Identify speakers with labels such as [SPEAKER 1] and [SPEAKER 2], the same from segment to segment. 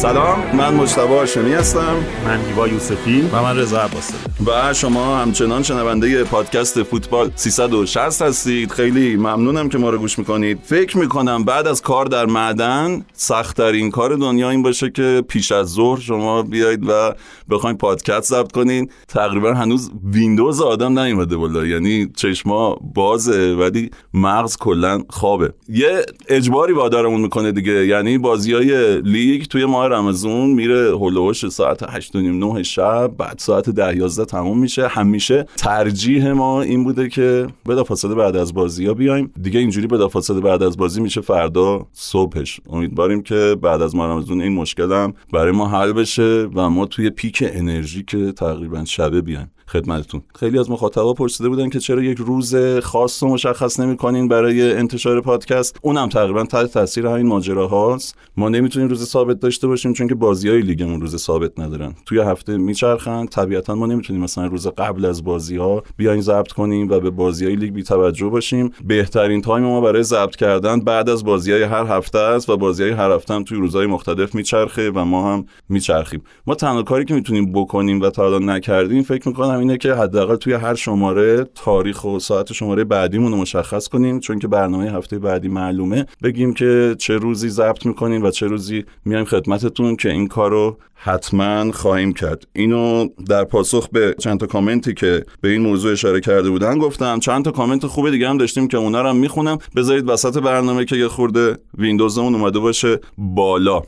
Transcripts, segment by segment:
[SPEAKER 1] سلام. من مجتبی هاشمی هستم.
[SPEAKER 2] من هیوا یوسفی.
[SPEAKER 3] و من رضا عباسی
[SPEAKER 1] و شما همچنان شنونده پادکست فوتبال 360 هستید. خیلی ممنونم که ما رو گوش می‌کنید. فکر می‌کنم بعد از کار در معدن سختترین کار دنیا این باشه که پیش از ظهر شما بیایید و بخواید پادکست ضبط کنین. تقریبا هنوز ویندوز آدم نیومده بالا یعنی چشما بازه ولی مغز کلا خوابه. یه اجباری وادارمون می‌کنه دیگه. یعنی بازی های لیگ توی ماه رمضان میره هولوش ساعت 8 9 شب بعد ساعت 10 11 تموم میشه. همیشه ترجیح ما این بوده که بلافاصله بعد از بازی ها بیایم. دیگه اینجوری بلافاصله بعد از بازی میشه فردا صبحش. امیدواریم که بعد از ماه رمضان این مشکلم برای ما حل بشه و ما توی پیک انرژی که تقریبا شبه بیایم. خدمتتون. خیلی از مخاطبا پرسیده بودن که چرا یک روز خاص رو مشخص نمی‌کنین برای انتشار پادکست. اونم تقریبا تحت تاثیر همین ماجرا هاست. ما نمی‌تونیم روز ثابت داشته باشیم چون که بازی های لیگمون روز ثابت ندارن. توی هفته میچرخن. طبیعتا ما نمی‌تونیم مثلا روز قبل از بازی ها بیاین ضبط کنیم و به بازی های لیگ بی توجه باشیم. بهترین time ما برای ضبط کردن بعد از بازی های هر هفته است و بازی های هر هفته هم توی روزهای مختلف میچرخه و ما هم میچرخیم. ما تنها کاری که می‌تونیم بکنیم و تا الان نکردیم فکر می‌کنم اینه که حداقل توی هر شماره تاریخ و ساعت شماره بعدیمون رو مشخص کنیم چون که برنامه هفته بعدی معلومه. بگیم که چه روزی ضبط می‌کنیم و چه روزی میایم خدمتتون که این کارو حتما خواهیم کرد. اینو در پاسخ به چند تا کامنتی که به این موضوع اشاره کرده بودن گفتم. چند تا کامنت خوب دیگه هم داشتیم که اونا رو هم می‌خونم. بذارید وسط برنامه که یه خورده ویندوزمون اومده باشه بالا.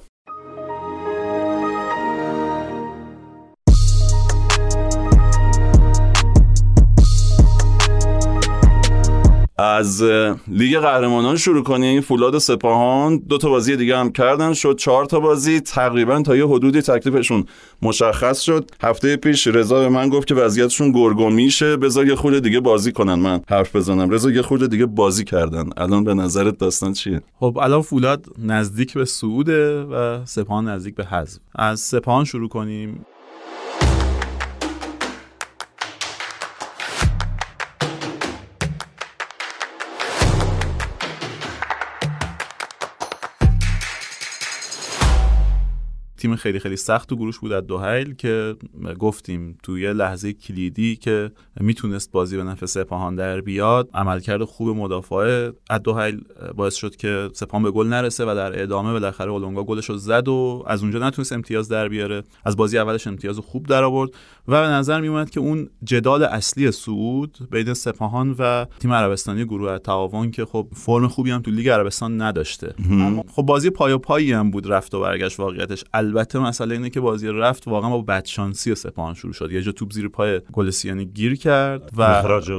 [SPEAKER 1] از لیگ قهرمانان شروع کنیم. فولاد سپاهان دو تا بازی دیگه هم کردن. شد چهار تا بازی. تقریبا تا یه حدودی تکلیفشون مشخص شد. هفته پیش رضا به من گفت که وضعیتشون گرگو میشه. بذار یه خورده دیگه بازی کنن. من حرف بزنم. رضا یه خورده دیگه بازی کردن. الان به نظرت داستان چیه؟
[SPEAKER 3] خب الان فولاد نزدیک به صعوده و سپاهان نزدیک به حذف. از سپاهان شروع کنیم. تیم خیلی خیلی سخت تو گروش بود از دوهیل که گفتیم توی لحظه کلیدی که می‌تونست بازی به نفع سپاهان در بیاد عملکرد خوب مدافع از دوهیل باعث شد که سپاهان به گل نرسه و در ادامه بالاخره اولونگا گلش رو زد و از اونجا نتونست امتیاز در بیاره. از بازی اولش امتیاز خوب در آورد و به نظر میومد که اون جدال اصلی سعود بین سپاهان و تیم عربستانی گروه تعاون که خب فرم خوبی هم تو لیگ عربستان نداشته. خب بازی پای و پایی هم بود رفت و برگشت واقعیتش. البته مسئله اینه که بازی رفت واقعا با بدشانسی و سپاهان شروع شد. یه جا توپ زیر پای گلسیانی گیر کرد و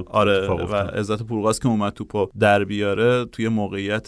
[SPEAKER 3] آره و عزت پورغاس که اومد توپو در بیاره توی موقعیت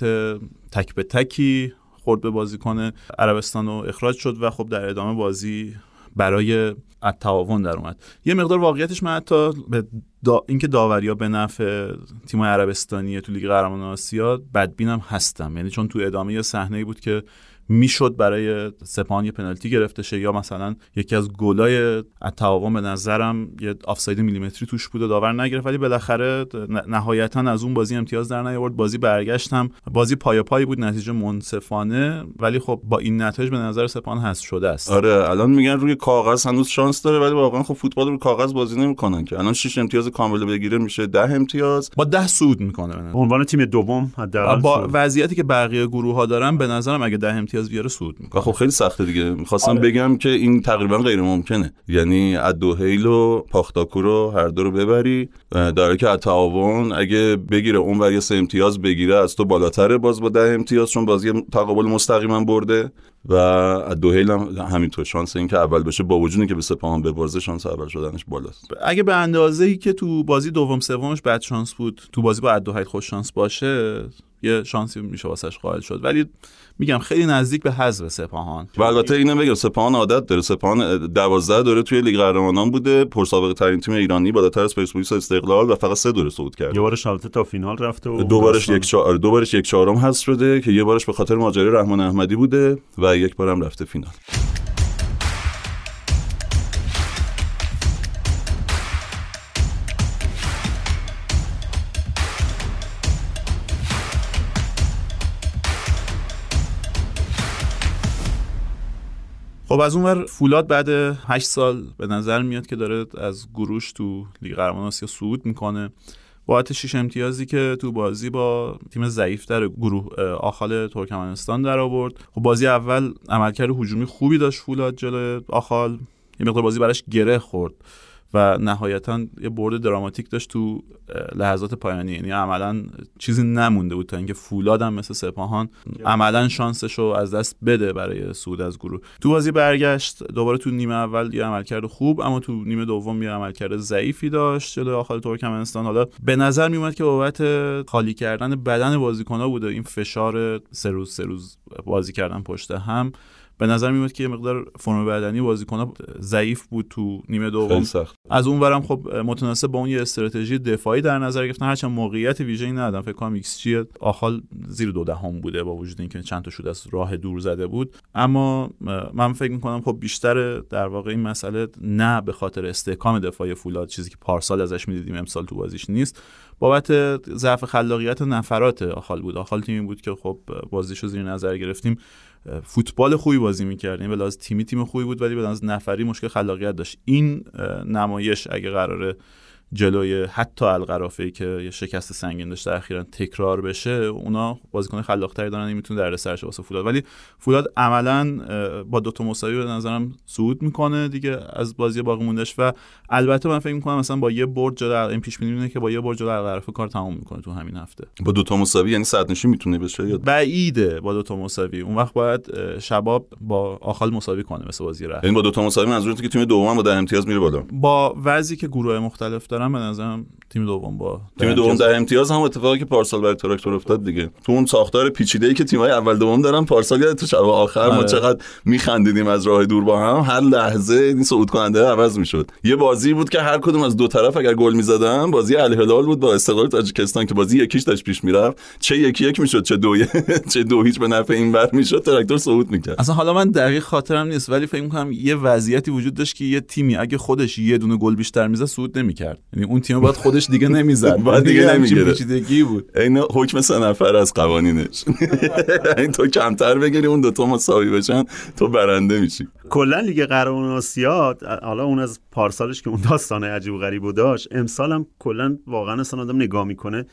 [SPEAKER 3] تک به تکی خورد به بازیکن عربستان و اخراج شد و خب در ادامه بازی برای تعاون در اومد. یه مقدار واقعیتش من حتی به دا اینکه داوریا به نفع تیم عربستانی تو لیگ قهرمانان آسیا بدبینم هستم. یعنی چون تو ادامه یه صحنه بود که می‌شد برای سپاهان یه پنالتی گرفته شه یا مثلا یکی از گلای تعاون به نظرم یه آفساید میلیمتری توش بود و داور نگرفت ولی بالاخره نهایتا از اون بازی امتیاز در نیاورد. بازی برگشتم. بازی پای پای بود نتیجه منصفانه ولی خب با این نتایج به نظر سپاهان هست شده است.
[SPEAKER 1] آره الان میگن روی کاغذ هنوز شانس داره ولی واقعا خب فوتبال رو کاغذ بازی نمی‌کنن که. الان 6 امتیاز کامل بگیره میشه 10 امتیاز.
[SPEAKER 3] با 10 سود می‌کنه
[SPEAKER 2] به عنوان تیم دوم
[SPEAKER 3] حداقل با وضعیتی که بقیه گروه ها دارن به نظرم اگه 10 امتیاز بیاره سود می‌کنه.
[SPEAKER 1] خب خیلی سخته دیگه. می‌خواستم آره. بگم که این تقریبا غیر ممکنه. یعنی ادوهیل و پاختاکو رو هر دو رو ببری. در که تعاون اگه بگیره اون ور سه امتیاز بگیره از تو بالاتره باز با ده امتیاز چون بازی تقابل مستقیما برده. و دوهیل هم همینطور شانس این که اول بشه با وجودی که به سپاهان ببازه شانس اول شدنش بالاست.
[SPEAKER 3] اگه به اندازه ای که تو بازی دوم سومش بد شانس بود تو بازی با دوهیل خوش شانس باشه یه شانسی میشه واسش قائل شد. ولی میگم خیلی نزدیک به حذف سپاهان.
[SPEAKER 1] و البته اینم بگم سپاهان عادت داره. سپاهان 12 دوره توی لیگ قهرمانان بوده. پرسابقه ترین تیم ایرانی بالاتر از پرسپولیس استقلال و فقط سه دوره صعود کرده.
[SPEAKER 2] یه بارش البته تا فینال رفته و
[SPEAKER 1] دو بارش یک چهار دو بارش یک چهارم هست شده که یه بارش به خاطر ماجرای رحمان احمدی بوده و یک بارم رفته فینال.
[SPEAKER 3] خب از اونور فولاد بعد 8 سال به نظر میاد که داره از گروش تو لیگ قهرمانان آسیا صعود می‌کنه. با شیش امتیازی که تو بازی با تیم ضعیفتر گروه آخال ترکمنستان در آورد. خب بازی اول عملکرد هجومی خوبی داشت فولاد جلوی آخال. یه مقدار بازی براش گره خورد. و نهایتا یه برد دراماتیک داشت تو لحظات پایانی. یعنی عملا چیزی نمونده بود تا اینکه فولاد هم مثل سپاهان عملا شانسش رو از دست بده برای صعود از گروه. تو بازی برگشت دوباره تو نیمه اول یه عملکرد خوب اما تو نیمه دوم یه عملکرد ضعیفی داشت جلوی آخال ترکمنستان. حالا به نظر میومد که بابت خالی کردن بدن بازیکن‌ها بوده. این فشار سه روز سه روز بازی کردن پشت هم. به نظر میاد که یه مقدار فرم بدنی بازیکن ضعیف بود تو نیمه دوم. از اون ورم خب متناسب با اون یه استراتژی دفاعی در نظر گرفتن هرچند موقعیت ویژه‌ای ندادن. فکر کنم ایکس جی آخال زیر دو دهم بوده با وجود اینکه چند تا شود از راه دور زده بود. اما من فکر می‌کنم خب بیشتر در واقع این مسئله نه به خاطر استحکام دفاعی فولاد چیزی که پارسال ازش می‌دیدیم امسال تو بازیش نیست. بابت ضعف خلاقیت نفرات آخال بود. آخال تیمی بود که خب بازیشو زیر نظر گرفتیم. فوتبال خوبی بازی می‌کرد. این به تیمی تیم خوبی بود ولی به نفری مشکل خلاقیت داشت. این نمایش اگه قراره جلوی حتی القرافه که یه شکست سنگین داشته اخیرا تکرار بشه اونا بازیکن خلاقتری دارن این می‌تونه در سرش واسه فولاد. ولی فولاد عملا با دو تا مساوی به نظرم صعود می‌کنه دیگه از بازی باقی موندهش و البته من فکر می‌کنم مثلا با یه برد جلو این پیش بینی که با یه برد جلو القرافه کار تموم می‌کنه تو همین هفته.
[SPEAKER 1] با دو تا مساوی یعنی صد نشین می‌تونه بشه یا؟
[SPEAKER 3] بعیده با دو تا مساوی. اون وقت باید شباب با آخال مساوی کنه مثل بازی رفت
[SPEAKER 1] یعنی با دو تا مساوی منظورت که تیم دوم با در امتیاز میره بالا.
[SPEAKER 3] با وضعی که گروه مختلف دارن به نظرم تیم دوم با
[SPEAKER 1] تیم دوم در امتیاز هم اتفاقی که پارسال برای تراکتور افتاد دیگه. تو اون ساختار پیچیده ای که تیمای اول دوم دارن پارسال یاد تو شب آخر ما آره. چقدر میخندیدیم از راه دور با هم. هر لحظه این صعود کننده عوض می‌شد. یه بازی بود که هر کدوم از دو طرف اگر گل می‌زدن بازی الهلال بود با استقلال تاجیکستان که بازی یکیش داشت پیش می‌رفت. چه یکی یک می‌شد چه دو چه دو هیچ به نفع این بر می‌شد تراکتور صعود می‌کرد.
[SPEAKER 3] اصلا حالا من دقیق خاطرم نیست ولی فکر می‌کنم یه وضعیتی وجود داشت که یه تیمی اگه خودش یه دونه گل بیشتر می‌زد صعود نمی‌کرد. یعنی اون تیم باید خودش دیگه نمی‌زد.
[SPEAKER 1] باید دیگه نمی‌گیره پیچیدگی
[SPEAKER 3] بود.
[SPEAKER 1] این حکم سه نفر از قوانینش. این تو کمتر بگیری اون دوتا مساوی بشن تو برنده میشی.
[SPEAKER 2] کلا لیگ قهرمان آسیا حالا اون از پارسالش که اون داستان عجیب و غریب داشت امسال هم کلا واقعا اصلا آدم نگاه می‌کنه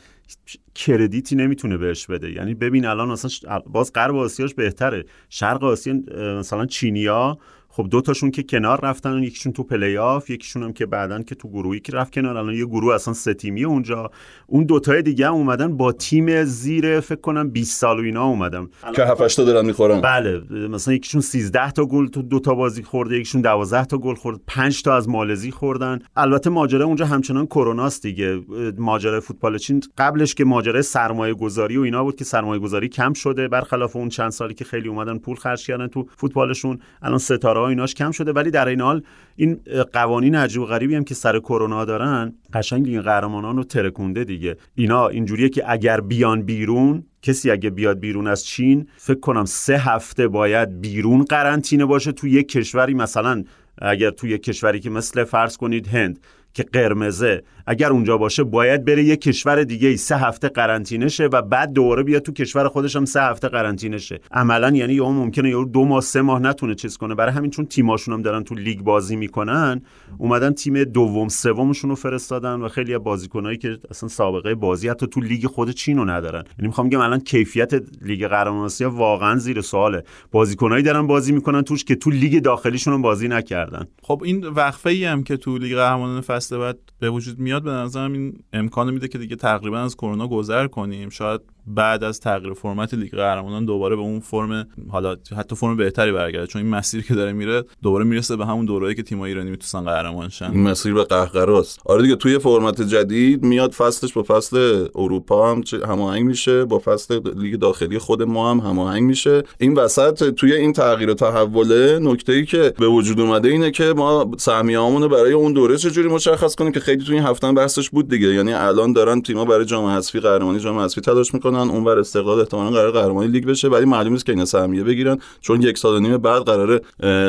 [SPEAKER 2] کردیتی نمی‌تونه بهش بده. یعنی ببین الان اصلا باز غرب آسیاش بهتره. شرق آسیا مثلا چینیا خب دو تاشون که کنار رفتن یکیشون تو پلی آف یکیشون هم که بعدن که تو گروهی که رفت کنار. الان یه گروه اصلا سه تیمی اونجا. اون دوتای دیگه هم اومدن با تیم زیر فکر کنم 20 سال و اینا اومدن.
[SPEAKER 1] که 7 تا دارن می‌خورن.
[SPEAKER 2] بله مثلا یکیشون 13 تا گل تو دو تا بازی خورده یکیشون 12 تا گل خورد 5 تا از مالزی خوردن. البته ماجرا اونجا همچنان کروناست دیگه. ماجرا فوتبال چین قبلش که ماجرا سرمایه گذاری و اینا بود که سرمایه گذاری کم شده. برخلاف اون چند سالی که خیلی اومدن پول خرج کردن تو فوتبالشون. الان ستاره ها ایناش کم شده ولی در این حال این قوانین عجیب و غریبی هم که سر کرونا دارن قشنگ این قهرمانان رو ترکونده دیگه. اینا اینجوریه که اگر بیان بیرون کسی اگه بیاد بیرون از چین فکر کنم سه هفته باید بیرون قرنطینه باشه تو یک کشوری. مثلا اگر تو یک کشوری که مثل فرض کنید هند که قرمزه اگر اونجا باشه باید بره یه کشور دیگه ای. سه هفته قرنطینه شه و بعد دوباره بیاد تو کشور خودش هم سه هفته قرنطینه شه عملا یعنی یا ممکنه یا دو ماه سه ماه نتونه چیز کنه. برای همین چون تیماشون هم دارن تو لیگ بازی می‌کنن اومدن تیم دوم سومشون رو فرستادن و خیلی از بازیکنایی که اصلا سابقه بازی حتی تو لیگ خود چین رو ندارن. یعنی می‌خوام بگم الان کیفیت لیگ قهرمان آسیا واقعا زیر سواله. بازیکنایی دارن بازی می‌کنن توش که تو لیگ داخلیشون بازی نکردن.
[SPEAKER 3] خب این وقفه ای هم که تو لیگ قهرمانان فصل بعد به وجود میاد به نظرم این امکان میده که دیگه تقریبا از کرونا گذر کنیم. شاید بعد از تغییر فرمت لیگ قهرمانان دوباره به اون فرم حالا حتی فرم بهتری برگرده. چون این مسیری که داره میره دوباره می‌رسه به همون دوره‌ای که تیم‌های ایرانی می‌تونن قهرمان شن.
[SPEAKER 1] این مسیر به قهقراست. آره دیگه توی فرمت جدید میاد فصلش با فصل اروپا هم هماهنگ میشه با فصل لیگ داخلی خود ما هم هماهنگ میشه. این وسط توی این تغییر و تحوله نکته‌ای که به وجود اومده اینه که ما سهمیه‌هامون برای اون دوره چجوری مشخص کنیم که خیلی توی این هفته بحثش بود دیگه. یعنی الان دارن تیم‌ها برای جام حذفی قهرمانی جام حذفی تلاش می‌کنن. می‌کنن اونور استقلال احتمالاً قرار قهرمانی لیگ بشه ولی معلوم نیست که اینا سهمیه بگیرن چون یک سال و نیم بعد قرار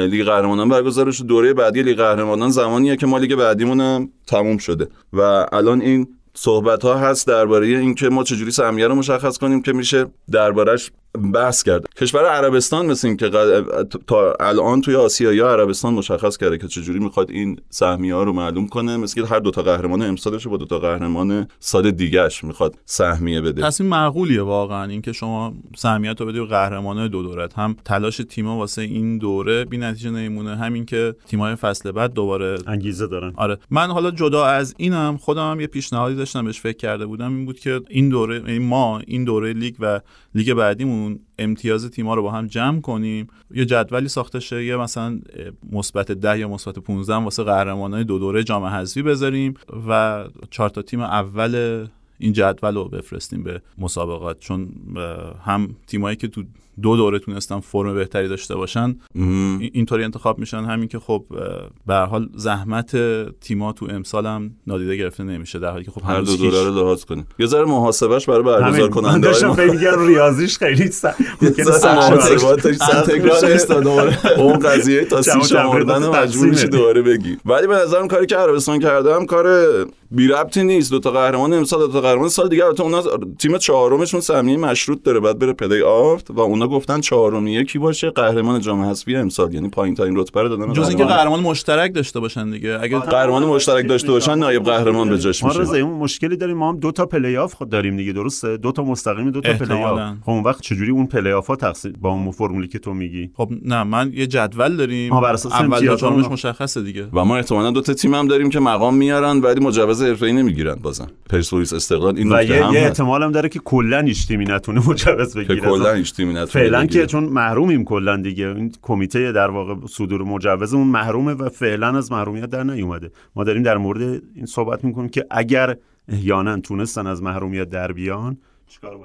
[SPEAKER 1] لیگ قهرمانان برگزار بشه دوره بعدی لیگ قهرمانان زمانیه که ما لیگ بعدیمون هم تموم شده. و الان این صحبت ها هست درباره اینکه ما چجوری سهمیه رو مشخص کنیم که میشه دربارش بحث کرد. کشور عربستان مثل این که تا الان توی آسیایی عربستان مشخص کرده که چجوری می‌خواد این سهمیه ها رو معلوم کنه. مثل که هر دوتا قهرمان امسالش با دوتا قهرمان سال دیگهش می‌خواد سهمیه بده.
[SPEAKER 3] تصمیم معقولیه واقعا. اینکه شما سهمیت رو بدی به قهرمان دو دورت. هم تلاش تیم‌ها واسه این دوره بی نتیجه نمیمونه همین که تیم‌های فصل بعد دوباره
[SPEAKER 2] انگیزه دارن.
[SPEAKER 3] آره. من حالا جدا از اینم خودم هم یه پیشنهادی داشتم بهش فکر کرده بودم. این بود که این دوره یعنی ما این دوره لیگ و لیگ بعدیمون امتیاز تیم‌ها رو با هم جمع کنیم. یه جدولی ساخته شه یه مثلا مثبت 10 یا مثبت 15 واسه قهرمانای دو دوره جام حذفی بذاریم و چهار تا تیم اول این جدول رو بفرستیم به مسابقات. چون هم تیمایی که تو دو دوره تونستن فرم بهتری داشته باشن. اینطوری انتخاب میشن. همین که خب به حال زحمت تیما تو امسال هم نادیده گرفته نمیشه در حالی که خب
[SPEAKER 1] هر دو دوره رو لحاظ کنیم. یه ذره محاسبش برای برگزار کننده
[SPEAKER 2] داشتم فکر ریاضیش خیلی سخت.
[SPEAKER 1] اون قضیه تا سی شمردن مجبور میشه دوباره بگی. ولی به نظرم کاری که عربستان کردم کار بی ربطی نیست. دو تا قهرمان امسال دو تا قهرمان سال دیگه. البته اونا تیم چهارمشون سهمیه مشروط داره. بعد بره پلی آفت و اونا گفتن چهارم یکی باشه قهرمان جام حذفی امسال. یعنی پایین ترین رتبه رو دادن
[SPEAKER 3] جز اینکه قهرمان. مشترک داشته باشن دیگه.
[SPEAKER 1] اگه قهرمان مشترک داشته باشن نایب قهرمان به جاش میشه.
[SPEAKER 2] ما اون مشکلی داریم. ما هم دو تا پلی آف خود داریم دیگه. درسته؟ دو تا مستقیم دو تا پلی آف. خب اون وقت چجوری اون پلی آف ها تقسیم با اون فرمولی که تو میگی؟
[SPEAKER 3] خب نه من یه جدول داریم. اول چهارمش مشخصه دیگه.
[SPEAKER 1] و ما احتمالاً دو تا تیم هم داریم که مقام میارن ولی مجوز حرفه‌ای نمی‌گیرن بازم. پرسپولیس استقلال این
[SPEAKER 2] و یه, یه احتمال هم داره که کلا هیچ تیمی نتونه مجوز بگیره.
[SPEAKER 1] کلا هیچ تیمی نتونه
[SPEAKER 2] فعلا که چون محرومیم کلا دیگه. این کمیته در واقع صدور مجوز اون محرومه و فعلا از محرومیت در نیومده. ما داریم در مورد این صحبت می‌کنیم که اگر احیانا تونستن از محرومیت در بیان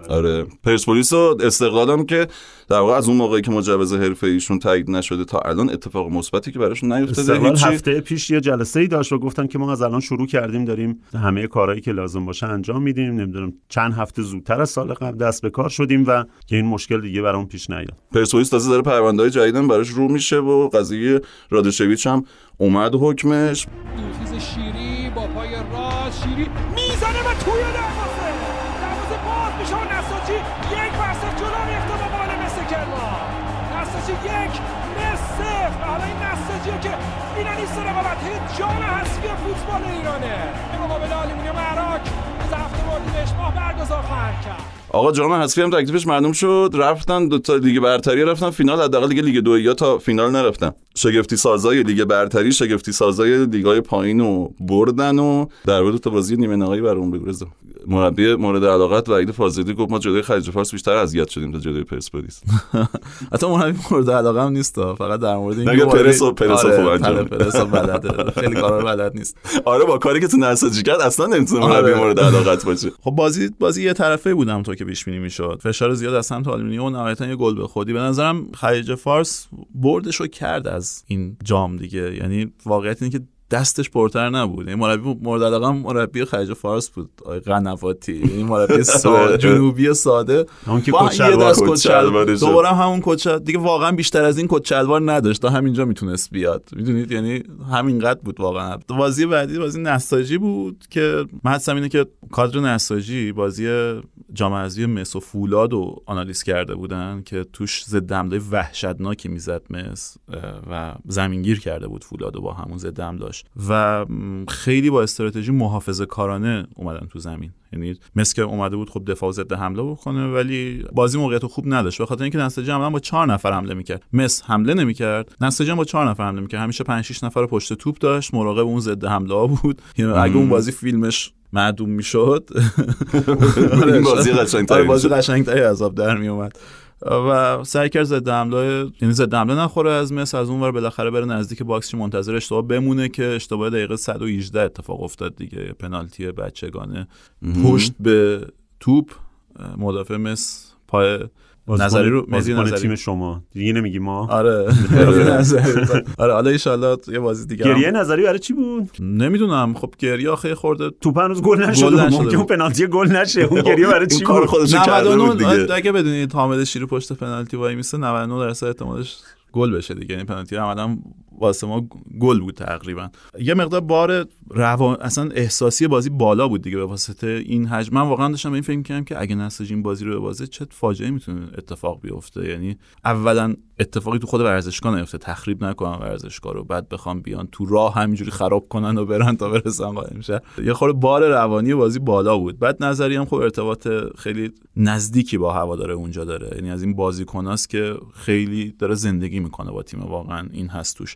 [SPEAKER 1] آره. پرسپولیس و استقلالم که در واقع از اون موقعی که مجوز حرفه ایشون تایید نشده تا الان اتفاق مثبتی که براشون نیفتاده
[SPEAKER 2] استقلال هفته پیش یه جلسه ای داشت و گفتن که ما از الان شروع کردیم داریم همه کارهایی که لازم باشه انجام میدیم. نمی‌دونم چند هفته زودتر از سال قبل دست به کار شدیم و که این مشکل دیگه برام پیش نیاد.
[SPEAKER 1] پرسپولیس تازه داره پرونده‌های جدیدن براش رو میشه و قضیه رادشویچ هم اومد حکمش. شیری با پای راست شیری می‌زنه و توی آقا جام حذفی هم تکلیفش معلوم شد. رفتن دو تا لیگ برتری رفتن فینال حداقل لیگ دو یا تا فینال نرفتن. شگفتی سازای لیگ برتری شگفتی سازای لیگای پایین رو بردن و در مورد تا بازی نیمه نهایی برام بگو رضا. مربی مورد علاقت وحید فاضلی گفت ما جلوی خلیج فارس بیشتر اذیت شدیم تا جلوی پرسپولیس.
[SPEAKER 3] حتی مربی مورد علاقه هم نیست فقط در مورد
[SPEAKER 1] این پرس و پرس
[SPEAKER 3] آره، خوب انجام پرس خیلی کارا بلد نیست.
[SPEAKER 1] آره با کاری که تو نساجی کرد اصلا نمی‌تونه مربی آره. مورد علاقت باشه.
[SPEAKER 3] خب بازی بازی یه طرفه بودم تو که پیش بینی می‌شد. فشار زیاد از سمت آلومینیوم و نهایتا یه گل به خودی. به نظرم خلیج فارس بردشو کرد از این جام دیگه. یعنی واقعیت اینه که دستش پرتر نبود. این مربی مورد علاقه مربی خلیج فارس بود. آقای قنواتی. این مربی ساده جنوبی ساده.
[SPEAKER 2] اون که کچلوار
[SPEAKER 3] دوباره همون کچل دیگه واقعا بیشتر از این کچلوار نداشت. تا همینجا می‌تونست بیاد. می‌دونید؟ یعنی همینقدر بود واقعا. بازی بعدی بازی نساجی بود که من اینه که کادر نساجی بازی جام حذفی مس و فولاد رو آنالیز کرده بودن که توش ضد حمله وحشتناکی می‌زد مس و زمینگیر کرده بود فولاد با همون ضد داشت و خیلی با استراتژی محافظه کارانه اومدن تو زمین. یعنی مس که اومده بود خب دفاع ضد حمله بکنه ولی بازی موقعیت خوب نداشت. به خاطر اینکه نساجی عملا با چهار نفر حمله می‌کرد. مس حمله نمی‌کرد. نساجی با چهار نفر حمله می‌کرد. همیشه 5 6 نفر پشت توپ داشت. مراقب اون ضد حمله ها بود یعنی اگه اون بازی فیلمش معدوم می‌شد.
[SPEAKER 1] این بازی قشنگتری
[SPEAKER 3] آره، بازی قشنگتری عذاب در میومد و سعی کرد ضد حمله یعنی ضد حمله نخوره از مس از اون ور بالاخره بره نزدیک باکسش منتظر اشتباه بمونه که اشتباه دقیقه 118 اتفاق افتاد دیگه پنالتی بچگانه. پشت به توپ مدافع مس پای نظری رو
[SPEAKER 2] مزی نظری. تیم شما. دیگه نمیگی ما.
[SPEAKER 3] آره. آره حالا ان یه بازی دیگه
[SPEAKER 2] گریه نظری برای چی بود؟
[SPEAKER 3] نمی‌دونم. خب گریه آخه خورده
[SPEAKER 2] توپ هنوز گل نشده ممکن اون پنالتی گل نشه. اون گریه برای چی بود؟
[SPEAKER 3] 99 اگه بدونید حامد شیری پشت پنالتی وای میسه 99 درصد احتمالش گل بشه دیگه. این پنالتی عملا واسه ما گل بود تقریبا. یه مقدار بار روان اصلا احساسی بازی بالا بود دیگه به واسطه این حجم. من واقعا داشتم به این فکر کردم که اگه نساجی این بازی رو بازه چه فاجعه می‌تونه اتفاق بیفته. یعنی اولا اتفاقی تو خود ورزشگاه نیفته. تخریب نکنن ورزشگاه رو. بعد بخوام بیان تو راه همینجوری خراب کنن و برن تا برسن قائم شه. یه خورده بار روانی بازی بالا بود. بعد نظری هم خب ارتباط خیلی نزدیکی با هواداره اونجا داره. یعنی از این بازیکناست که خیلی داره زندگی می‌کنه با تیم. واقعا این هست توش.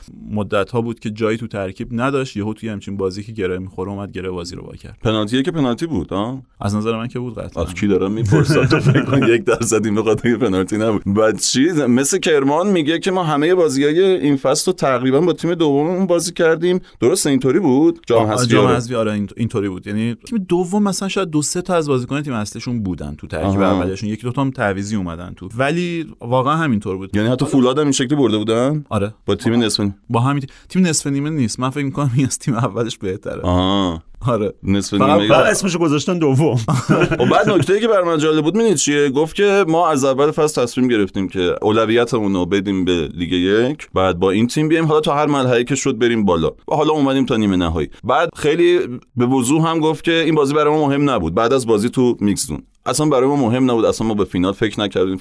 [SPEAKER 3] مدت ها بود که جایی تو ترکیب نداشت. یهو توی همچین بازی که گره می‌خوره اومد گره بازی رو با کرد.
[SPEAKER 1] پنالتی که پنالتی بود ها
[SPEAKER 3] از نظر من که بود قطعا.
[SPEAKER 1] کی داره می‌پرسه؟ تو فکر کن یک درصد این بخاطر پنالتی نبود. بعد چی مثل کرمان میگه که ما همه بازیای این فصل رو تقریبا با تیم دوممون بازی کردیم. درست اینطوری بود؟
[SPEAKER 3] جام حذفی جام حذفی آره اینطوری بود. یعنی تیم دوم مثلا شاید دو سه تا از بازیکن تیم اصلیشون بودن تو ترکیب اولیشون. یکی دو تا هم تعویضی اومدن تو. ولی واقعا همینطور بود.
[SPEAKER 1] یعنی حتی فولاد هم این شکلی برده بودن؟
[SPEAKER 3] آره.
[SPEAKER 1] با تیم نصف
[SPEAKER 3] با همین تیم نصف نیمه نیست. من فکر می‌کنم این از تیم اولش بهتره.
[SPEAKER 1] آها.
[SPEAKER 3] آره.
[SPEAKER 1] نصف
[SPEAKER 2] نیمه اسمشو گذاشتن دوم.
[SPEAKER 1] و خب بعد نکته که بر من جالب بود می‌دید چیه؟ گفت که ما از اول فصل تصمیم گرفتیم که اولویتمون رو بدیم به لیگ یک بعد با این تیم بیایم. حالا تا هر مرحله که شد بریم بالا. و حالا اومدیم تا نیمه نهایی. بعد خیلی به وضوح هم گفت که این بازی برای ما مهم نبود. بعد از بازی تو میکسون اصلا برای ما مهم نبود اصلا ما به فینال فکر نکردیم.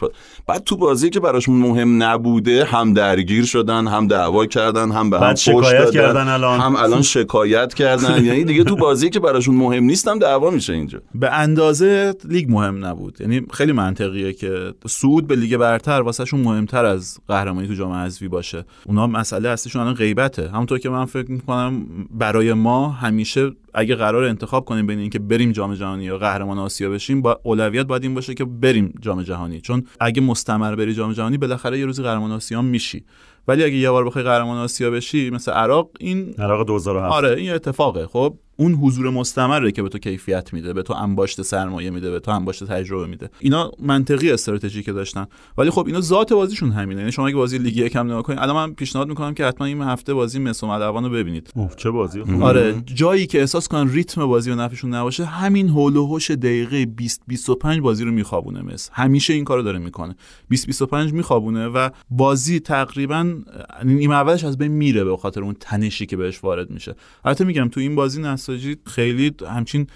[SPEAKER 1] بعد تو بازی که براشون مهم نبوده هم درگیر شدن هم دعوا کردن هم به هم
[SPEAKER 2] شکایت کردن الان.
[SPEAKER 1] هم الان شکایت کردن. یعنی دیگه تو بازی که براشون مهم نیستم دعوا میشه اینجا.
[SPEAKER 3] به اندازه لیگ مهم نبود. یعنی خیلی منطقیه که صعود به لیگ برتر واسهشون مهمتر از قهرمانی تو جام حذفی باشه. اونا مسئله اصلیشون الان غیبته. همونطور که من فکر می‌کنم برای ما همیشه اگه قرار انتخاب کنیم بین اینکه بریم جام جهانی یا قهرمان آسیا بشیم با اولویت باید این باشه که بریم جام جهانی. چون اگه مستمر بری جام جهانی بالاخره یه روزی قهرمان آسیا میشی. ولی اگه یه بار بخوای قهرمان آسیا بشی مثل عراق این
[SPEAKER 2] عراق 2007
[SPEAKER 3] آره این اتفاقه. خب اون حضور مستمره که به تو کیفیت میده به تو انباشت سرمایه میده به تو انباشت تجربه میده. اینا منطقی استراتژی که داشتن. ولی خب اینا ذات بازیشون همینه. یعنی شما اگه بازی لیگ یکم نگاه کنید الان من پیشنهاد می‌کنم که حتما این هفته بازی مس رو ببینید.
[SPEAKER 2] اوه چه بازی؟
[SPEAKER 3] آره جایی که احساس کنن ریتم بازی و نفعشون نباشه همین هول و هوش دقیقه 20 25 بازی رو میخوابونه مس. همیشه این کارو داره می‌کنه. 20 25 میخوابونه و بازی تقریبا نیمه اولش از بین میره به خاطر اون تنشی که بهش وارد میشه. البته میگم تو این بازی نساجی خیلی همچین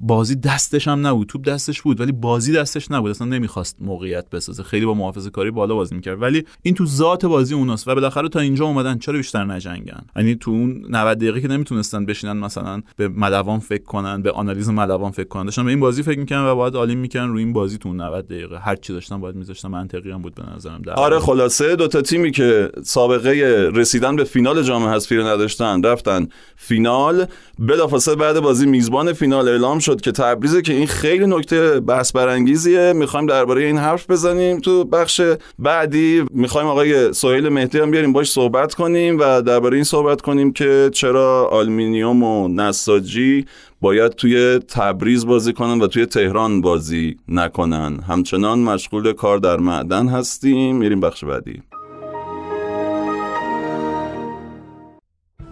[SPEAKER 3] بازی دستش هم نبود توپ دستش بود ولی بازی دستش نبود. اصلا نمی‌خواست موقعیت بسازه. خیلی با محافظه کاری بالا بازی می‌کرد. ولی این تو ذات بازی اوناست و بالاخره تا اینجا اومدن چرا بیشتر نجنگن؟ یعنی تو اون 90 دقیقه که نمی‌تونستن بشینن مثلا به ملوان فکر کنن به آنالیز ملوان فکر کنن. داشتن به این بازی فکر می‌کنن و باید عالی می‌کنن روی این بازی تو 90 دقیقه. هر چی داشتن باید میذاشتن منطقی هم بود به نظرم. در
[SPEAKER 1] آره خلاصه دو تا تیمی که سابقه رسیدن به فینال جام حذفی رو نداشتن رفتن فینال. بلافاصله بعد بازی میزبان فینال اعلام شد که تبریزه که این خیلی نکته بحث برانگیزیه. می‌خوایم درباره این حرف بزنیم تو بخش بعدی. می‌خوایم آقای سهیل مهدی هم بیاریم باش صحبت کنیم و درباره این صحبت کنیم که چرا آلمینیوم و نساجی باید توی تبریز بازی کنن و توی تهران بازی نکنن. همچنان مشغول کار در معدن هستیم. میریم بخش بعدی.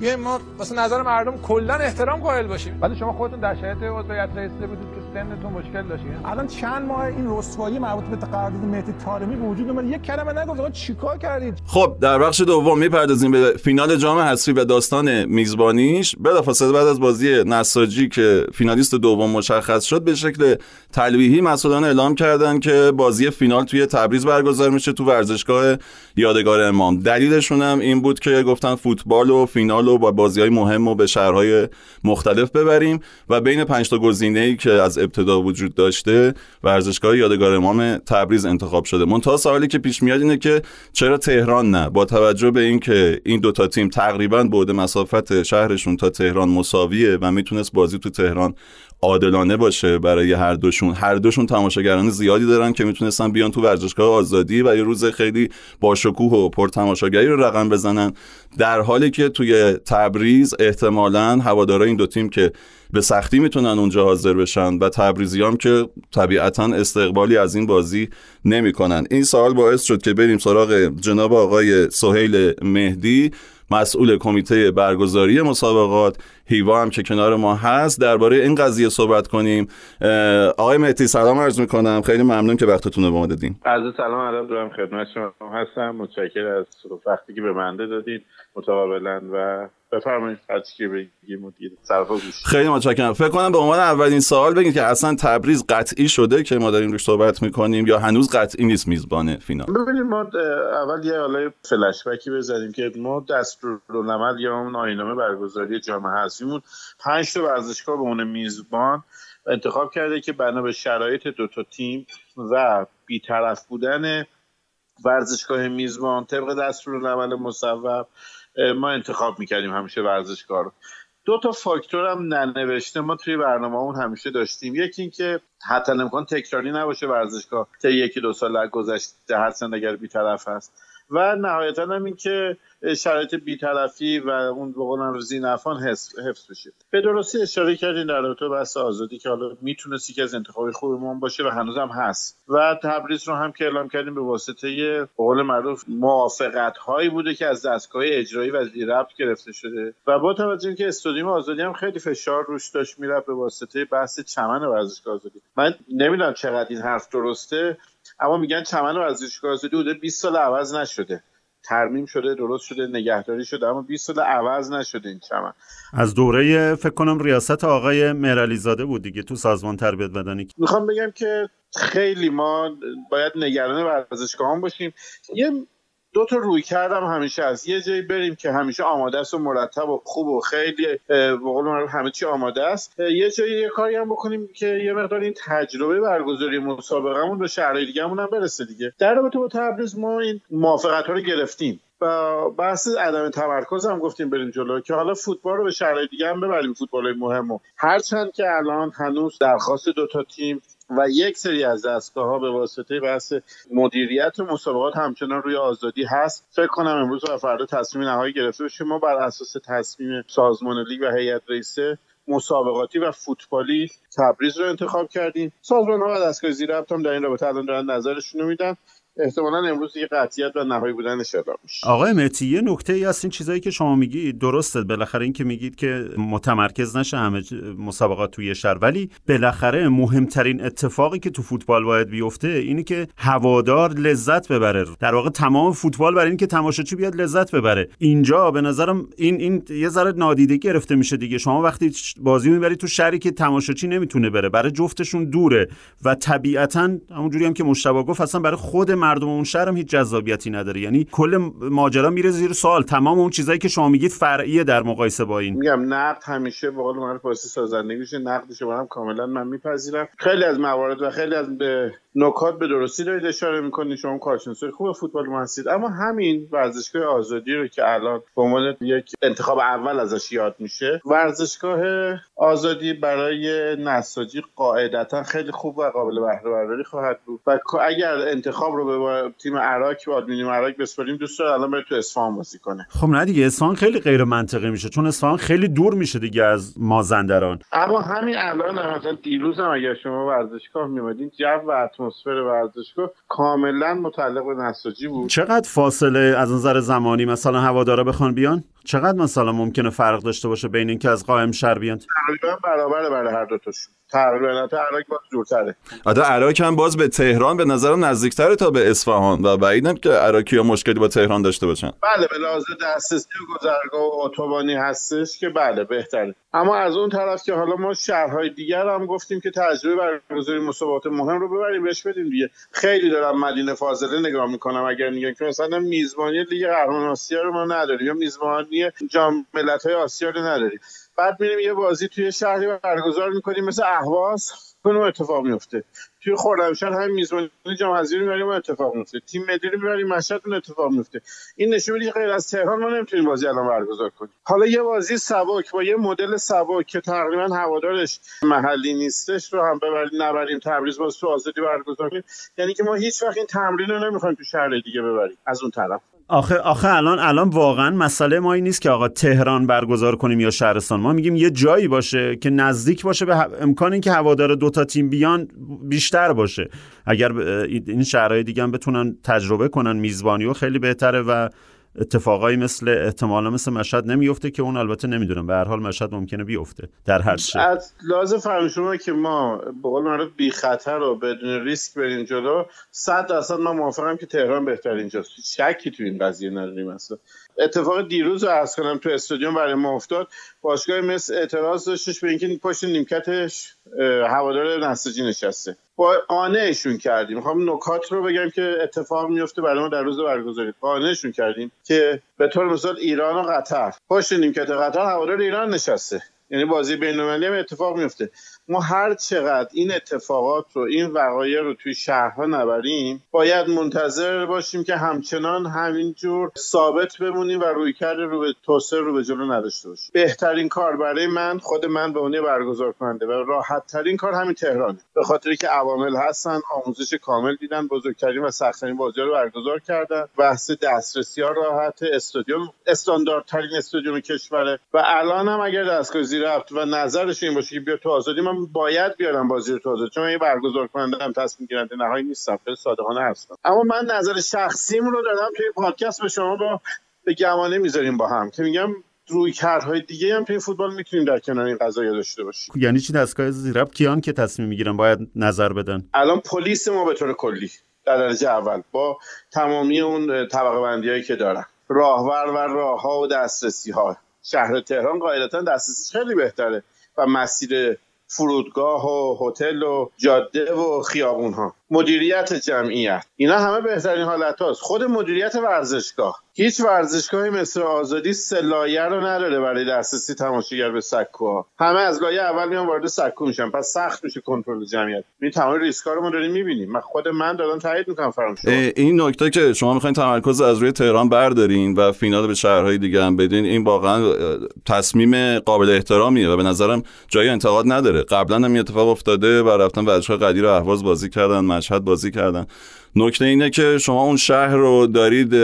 [SPEAKER 4] بیایم ما واسه نظر مردم کلا احترام قائل باشیم. ولی شما خودتون در شرایط عضویت رئیسه بودید که سنتون مشکل داشتید الان چند ماه این رسوایی مربوط به قرارداد مهدی طارمی به وجود اومد یک کلمه نگفت آقا چیکار کردید؟
[SPEAKER 1] خب در بخش دوم می‌پردازیم به فینال جام حذفی و داستان میزبانیش. بلافاصله بعد از بازی نساجی که فینالیست دوم مشخص شد به شکل تلویحی مسئولان اعلام کردن که بازی فینال توی تبریز برگزار میشه تو ورزشگاه یادگار امام. دلیلشون هم این بود که گفتن فوتبال و فینال و با بازی های مهم و به شهرهای مختلف ببریم و بین پنج تا گزینه ای که از ابتدا وجود داشته ورزشگاه یادگار امام تبریز انتخاب شده. منتها سوالی که پیش میاد اینه که چرا تهران نه؟ با توجه به اینکه این دوتا تیم تقریبا بعد مسافت شهرشون تا تهران مساویه و می‌تونست بازی تو تهران عادلانه باشه برای هر دوشون. هر دوشون تماشاگران زیادی دارن که می‌تونستن بیان تو ورزشگاه آزادی و یه روز خیلی با شکوه و پر تماشاگری رو رقم بزنن. در حالی که توی تبریز احتمالا هوادارای این دو تیم که به سختی می‌تونن اونجا حاضر بشن و تبریزیام که طبیعتا استقبالی از این بازی نمی‌کنن. این سوال باعث شد که بریم سراغ جناب آقای سهیل مهدی. مسئول کمیته برگزاری مسابقات. هیوا هم که کنار ما هست. درباره این قضیه صحبت کنیم. آقای مهدی سلام عرض می‌کنم. خیلی ممنون که وقتتون رو به ما دادین.
[SPEAKER 5] عرض سلام ادب دارم. خدمت شما هستم. متشکرم از وقتی که به من دادید متقابلا و بفرمایید. که بگیم
[SPEAKER 1] خیلی متشکرم. فکر کنم به عنوان اولین سوال بگید که اصلا تبریز قطعی شده که ما داریم روش صحبت می‌کنیم یا هنوز قطعی نیست میزبان فینال؟
[SPEAKER 5] ببینید ما اول یه حالا فلش بکی بزنیم که ما دستورالعمل یا اون آینامه برگزاری جام حذفیمون پنج تا ورزشگاه به عنوان میزبان انتخاب کرده که بنا به شرایط دو تا تیم و بیطرف بودن ورزشگاه میزبان طبق دستورالعمل مصوب ما انتخاب می‌کردیم همیشه ورزشگاه رو. دو تا فاکتور هم ننوشته. ما توی برنامه اون همیشه داشتیم. یکی اینکه حتی امکان تکراری نباشه ورزشگاه تا یکی دو سال گذشته هر سن اگر بیطرف هست. و نهایتا هم این که شرایط بیطرفی و اون بقولن روزی نفان حفظ بشه. به درستی اشاره کردین در رابطه بحث آزادی که حالا می‌تونست یکی از انتخابی خوبمون باشه و هنوزم هست. و تبریز رو هم که اعلام کردیم به واسطه قول معروف موافقت هایی بوده که از دستگاه اجرایی و ربط گرفته شده. و با توجه که استودیوم آزادی هم خیلی فشار روش داشت می‌رفت به واسطه بحث چمن ورزشگاه آزادی. من نمی‌دونم چقدر این حرف درسته. اما میگن چمن ورزشگاه آزادی بوده 20 سال عوض نشده. ترمیم شده درست شده نگهداری شده اما 20 سال عوض نشده این چمن.
[SPEAKER 2] از دوره فکر کنم ریاست آقای مهرعلی زاده بود دیگه تو سازمان تربیت بدنی.
[SPEAKER 5] می‌خوام بگم که خیلی ما باید نگران ورزشگاه باشیم. یه دو تا روی کردم همیشه از یه جایی بریم که همیشه آماده است و مرتب و خوب و خیلی به قول همه چی آماده است. یه جایی یه کاری هم بکنیم که یه مقدار این تجربه برگزاری مسابقهمون به شهرهای دیگه هم برسه دیگه. در رابطه با تبریز ما این موافقت ها رو گرفتیم و بحث عدم تمرکز هم گفتیم بریم جلو که حالا فوتبال رو به شرایط دیگه هم ببریم فوتبال مهم هرچند که الان هنوز درخواست دو تا تیم و یک سری از دستگاه ها به واسطه بحث مدیریت مسابقات همچنان روی آزادی هست. فکر کنم امروز و فردا تصمیم نهایی گرفته بشه ما بر اساس تصمیم سازمان لیگ و هیئت رئیسه مسابقاتی و فوتبالی تبریز رو انتخاب کردیم. سازمان ها و دستگاه زیر هم در این رابطه الان دارن نظرشون رو میدن. احتمالا امروز یه قطعیت و نهایی بودنش اعلام میشه.
[SPEAKER 2] آقای متی یه نکته ای از این چیزایی که شما میگید درسته. بالاخره این که میگید که متمرکز نشه همه مسابقات توی شهر. ولی بالاخره مهمترین اتفاقی که تو فوتبال باید بیفته اینه که هوادار لذت ببره. در واقع تمام فوتبال برای اینکه تماشاچی بیاد لذت ببره. اینجا به نظرم این این یه ذره نادیده گرفته میشه دیگه. شما وقتی بازی می‌برید تو شهری که تماشاچی نمی‌تونه بره برای جفتشون دوره و طبیعتا همونجوری هم که مشتبه گفت اصلا برای خود مردم اون شهر هم هیچ جذابیتی نداره. یعنی کل ماجرا میره زیر سوال. تمام اون چیزایی که شما میگید فرعیه در مقایسه با این.
[SPEAKER 5] میگم نقد همیشه به قول معروف واسه سازندگی میشه نقد شما هم کاملا من میپذیرم. خیلی از موارد و خیلی از به نکات به درستی دارید اشاره می‌کنید شما کارشناسای خوب فوتبال ما هستید. اما همین ورزشگاه آزادی رو که الان به عنوان یک انتخاب اول ازش یاد میشه ورزشگاه آزادی برای نساجی قاعدتا خیلی خوب و قابل بهره برداری خواهد بود. و اگر انتخاب رو به تیم عراق و آدمینیم عراق بسپاریم دوست داره الان بره تو اصفهان بازی کنه.
[SPEAKER 2] خب نه دیگه اصفهان خیلی غیر منطقی میشه چون اصفهان خیلی دور میشه دیگه از مازندران.
[SPEAKER 5] اما همین الان مثلا دیروز هم اگر شما ورزشگاه میومدین جو و اتمسفر ورزشگاه کاملا متعلق به نساجی بود.
[SPEAKER 2] چقدر فاصله از نظر زمانی مثلا هوادارا بخوان بیان؟ چقدر مثلا ممکنه فرق داشته باشه بین اینکه از قائم شهر بیان؟
[SPEAKER 5] تقریبا برابر برای هر دو تاشون. تقریبا تا عراق باز دورتره
[SPEAKER 1] آره عراق هم باز به تهران به نظرم نزدیکتره تا به اصفهان و بعیدم که عراقی ها مشکلی با تهران داشته باشن.
[SPEAKER 5] بله به لحاظ دسترسی و گذرگاه و اتوبانی هستش که بله بهتره. اما از اون طرف که حالا ما شهرهای دیگر هم گفتیم که تجربه برگزاری مسابقات مهم رو ببریم بهش بدیم دیگه. خیلی دارم مدینه فاضله نگاه می‌کنم اگر میگن که مثلا میزبانی لیگ قهرمان آسیا رو ما نداریم یا میزبانی جام ملت‌های آسیا رو نداریم. بعد میریم یه بازی توی شهری برگزار می‌کنیم مثل اهواز. کنم اتفاق میفته توی خرمشهر همین میزبانی جام حذفی می‌بریم اتفاق میفته تیم ملی رو می‌بریم مشهد اون اتفاق میفته این نشون میده غیر از تهران ما نمی‌تونیم بازی الان برگزار کنیم. حالا یه بازی سبک با یه مدل سبک که تقریبا هوادارش محلی نیستش رو هم ببریم نبریم تبریز باز تو آزادی برگزار کنیم. یعنی که ما هیچ وقت این تمرین رو نمی‌خوایم تو شهر دیگه ببریم از اون طرف.
[SPEAKER 2] آخه آخه الان الان واقعا مسئله ما این نیست که آقا تهران برگزار کنیم یا شهرستان. ما میگیم یه جایی باشه که نزدیک باشه به امکان اینکه هوادار دو تا تیم بیان بیشتر باشه. اگر این شهرهای دیگه هم بتونن تجربه کنن میزبانی و خیلی بهتره و اتفاقایی مثل احتمالا مثل مشهد نمیفته که اون البته نمی‌دونم به هر حال مشهد ممکنه بیفته در هر چه
[SPEAKER 5] از لازم فهم شما که ما به قول معروف بی خطر و بدون ریسک بریم جلو 100 درصد من موافقم که تهران بهترین جاست شکی تو این قضیه نداریم اصلا. اتفاق دیروز رو عرض کنم تو استادیوم برای ما افتاد. باشگاه مثل اعتراض داشتش به اینکه پشت نیمکتش هوادار نساجی نشسته. با قانعشون کردیم. می‌خوام نکات رو بگم که اتفاق میفته برای ما در روز برگزاری. قانعشون کردیم که به طور مثال ایران و قطر. پشت نیمکت قطر هوادار ایران نشسته. یعنی بازی بین هم اتفاق میفته ما هر چقدر این اتفاقات رو این وقایع رو توی شهرها نبریم باید منتظر باشیم که همچنان همینجور ثابت بمونیم و روی کرده رو به توسعه رو به جلو نداشته باشیم. بهترین کار برای من خود من به عنوان برگزار کننده و راحت ترین کار همین تهرانه. به خاطری که عوامل هستن آموزش کامل دیدن بزرگترین و سختترین بازی رو برگزار کردن. بحث دسترسی ها راحت استادیوم استانداردترین استادیوم کشوره. و الان هم اگر دستگاه زیر و نظرش این باشه که بیا تو آزادی من باید بیارم بازی رو تو چون من برگزار کننده هم تصمیم گیرنده نهایی نیستم خیلی صادقانه هستم. اما من نظر شخصیم رو دادم توی پادکست به شما با به گمانه می‌ذاریم با هم که میگم روی کارهای دیگه هم توی فوتبال می‌تونیم در کنار این قضايا داشته باشیم.
[SPEAKER 2] یعنی چی دستگاه زیراب کیان که تصمیم می‌گیرن باید نظر بدن؟
[SPEAKER 5] الان پلیس ما به طور کلی در درجه اول با تمامی اون طبقه بندی که دارن. راهور و راه ها و دسترسی ها شهر تهران قاعدتا دسترسیش خیلی بهتره و مسیر فرودگاه و هتل و جاده و خیابون ها مدیریت جمعیت. اینا همه بهترین حالت هاست. خود مدیریت ورزشگاه. هیچ ورزشگاهی مثل آزادی سلایه رو نداره برای دسترسی تماشاگر به سکوها. همه از لایه اول میان وارد سکو میشن پس سخت میشه کنترل جمعیت. این تمام ریسکا رو ما داریم می‌بینیم. من خود من دارم تایید می‌کنم فرام
[SPEAKER 1] این نکته که شما می‌خواین تمرکز از روی تهران بردارین و فینال به شهرهای دیگه هم بدین این واقعا تصمیم قابل احترامیه و به نظرم جای انتقاد نداره. قبلا هم اتفاق افتاده و رفتن ورزشگاه قدیر و اهواز بازی کردن مشهد بازی کردن. نکته اینه که شما اون شهر رو دارید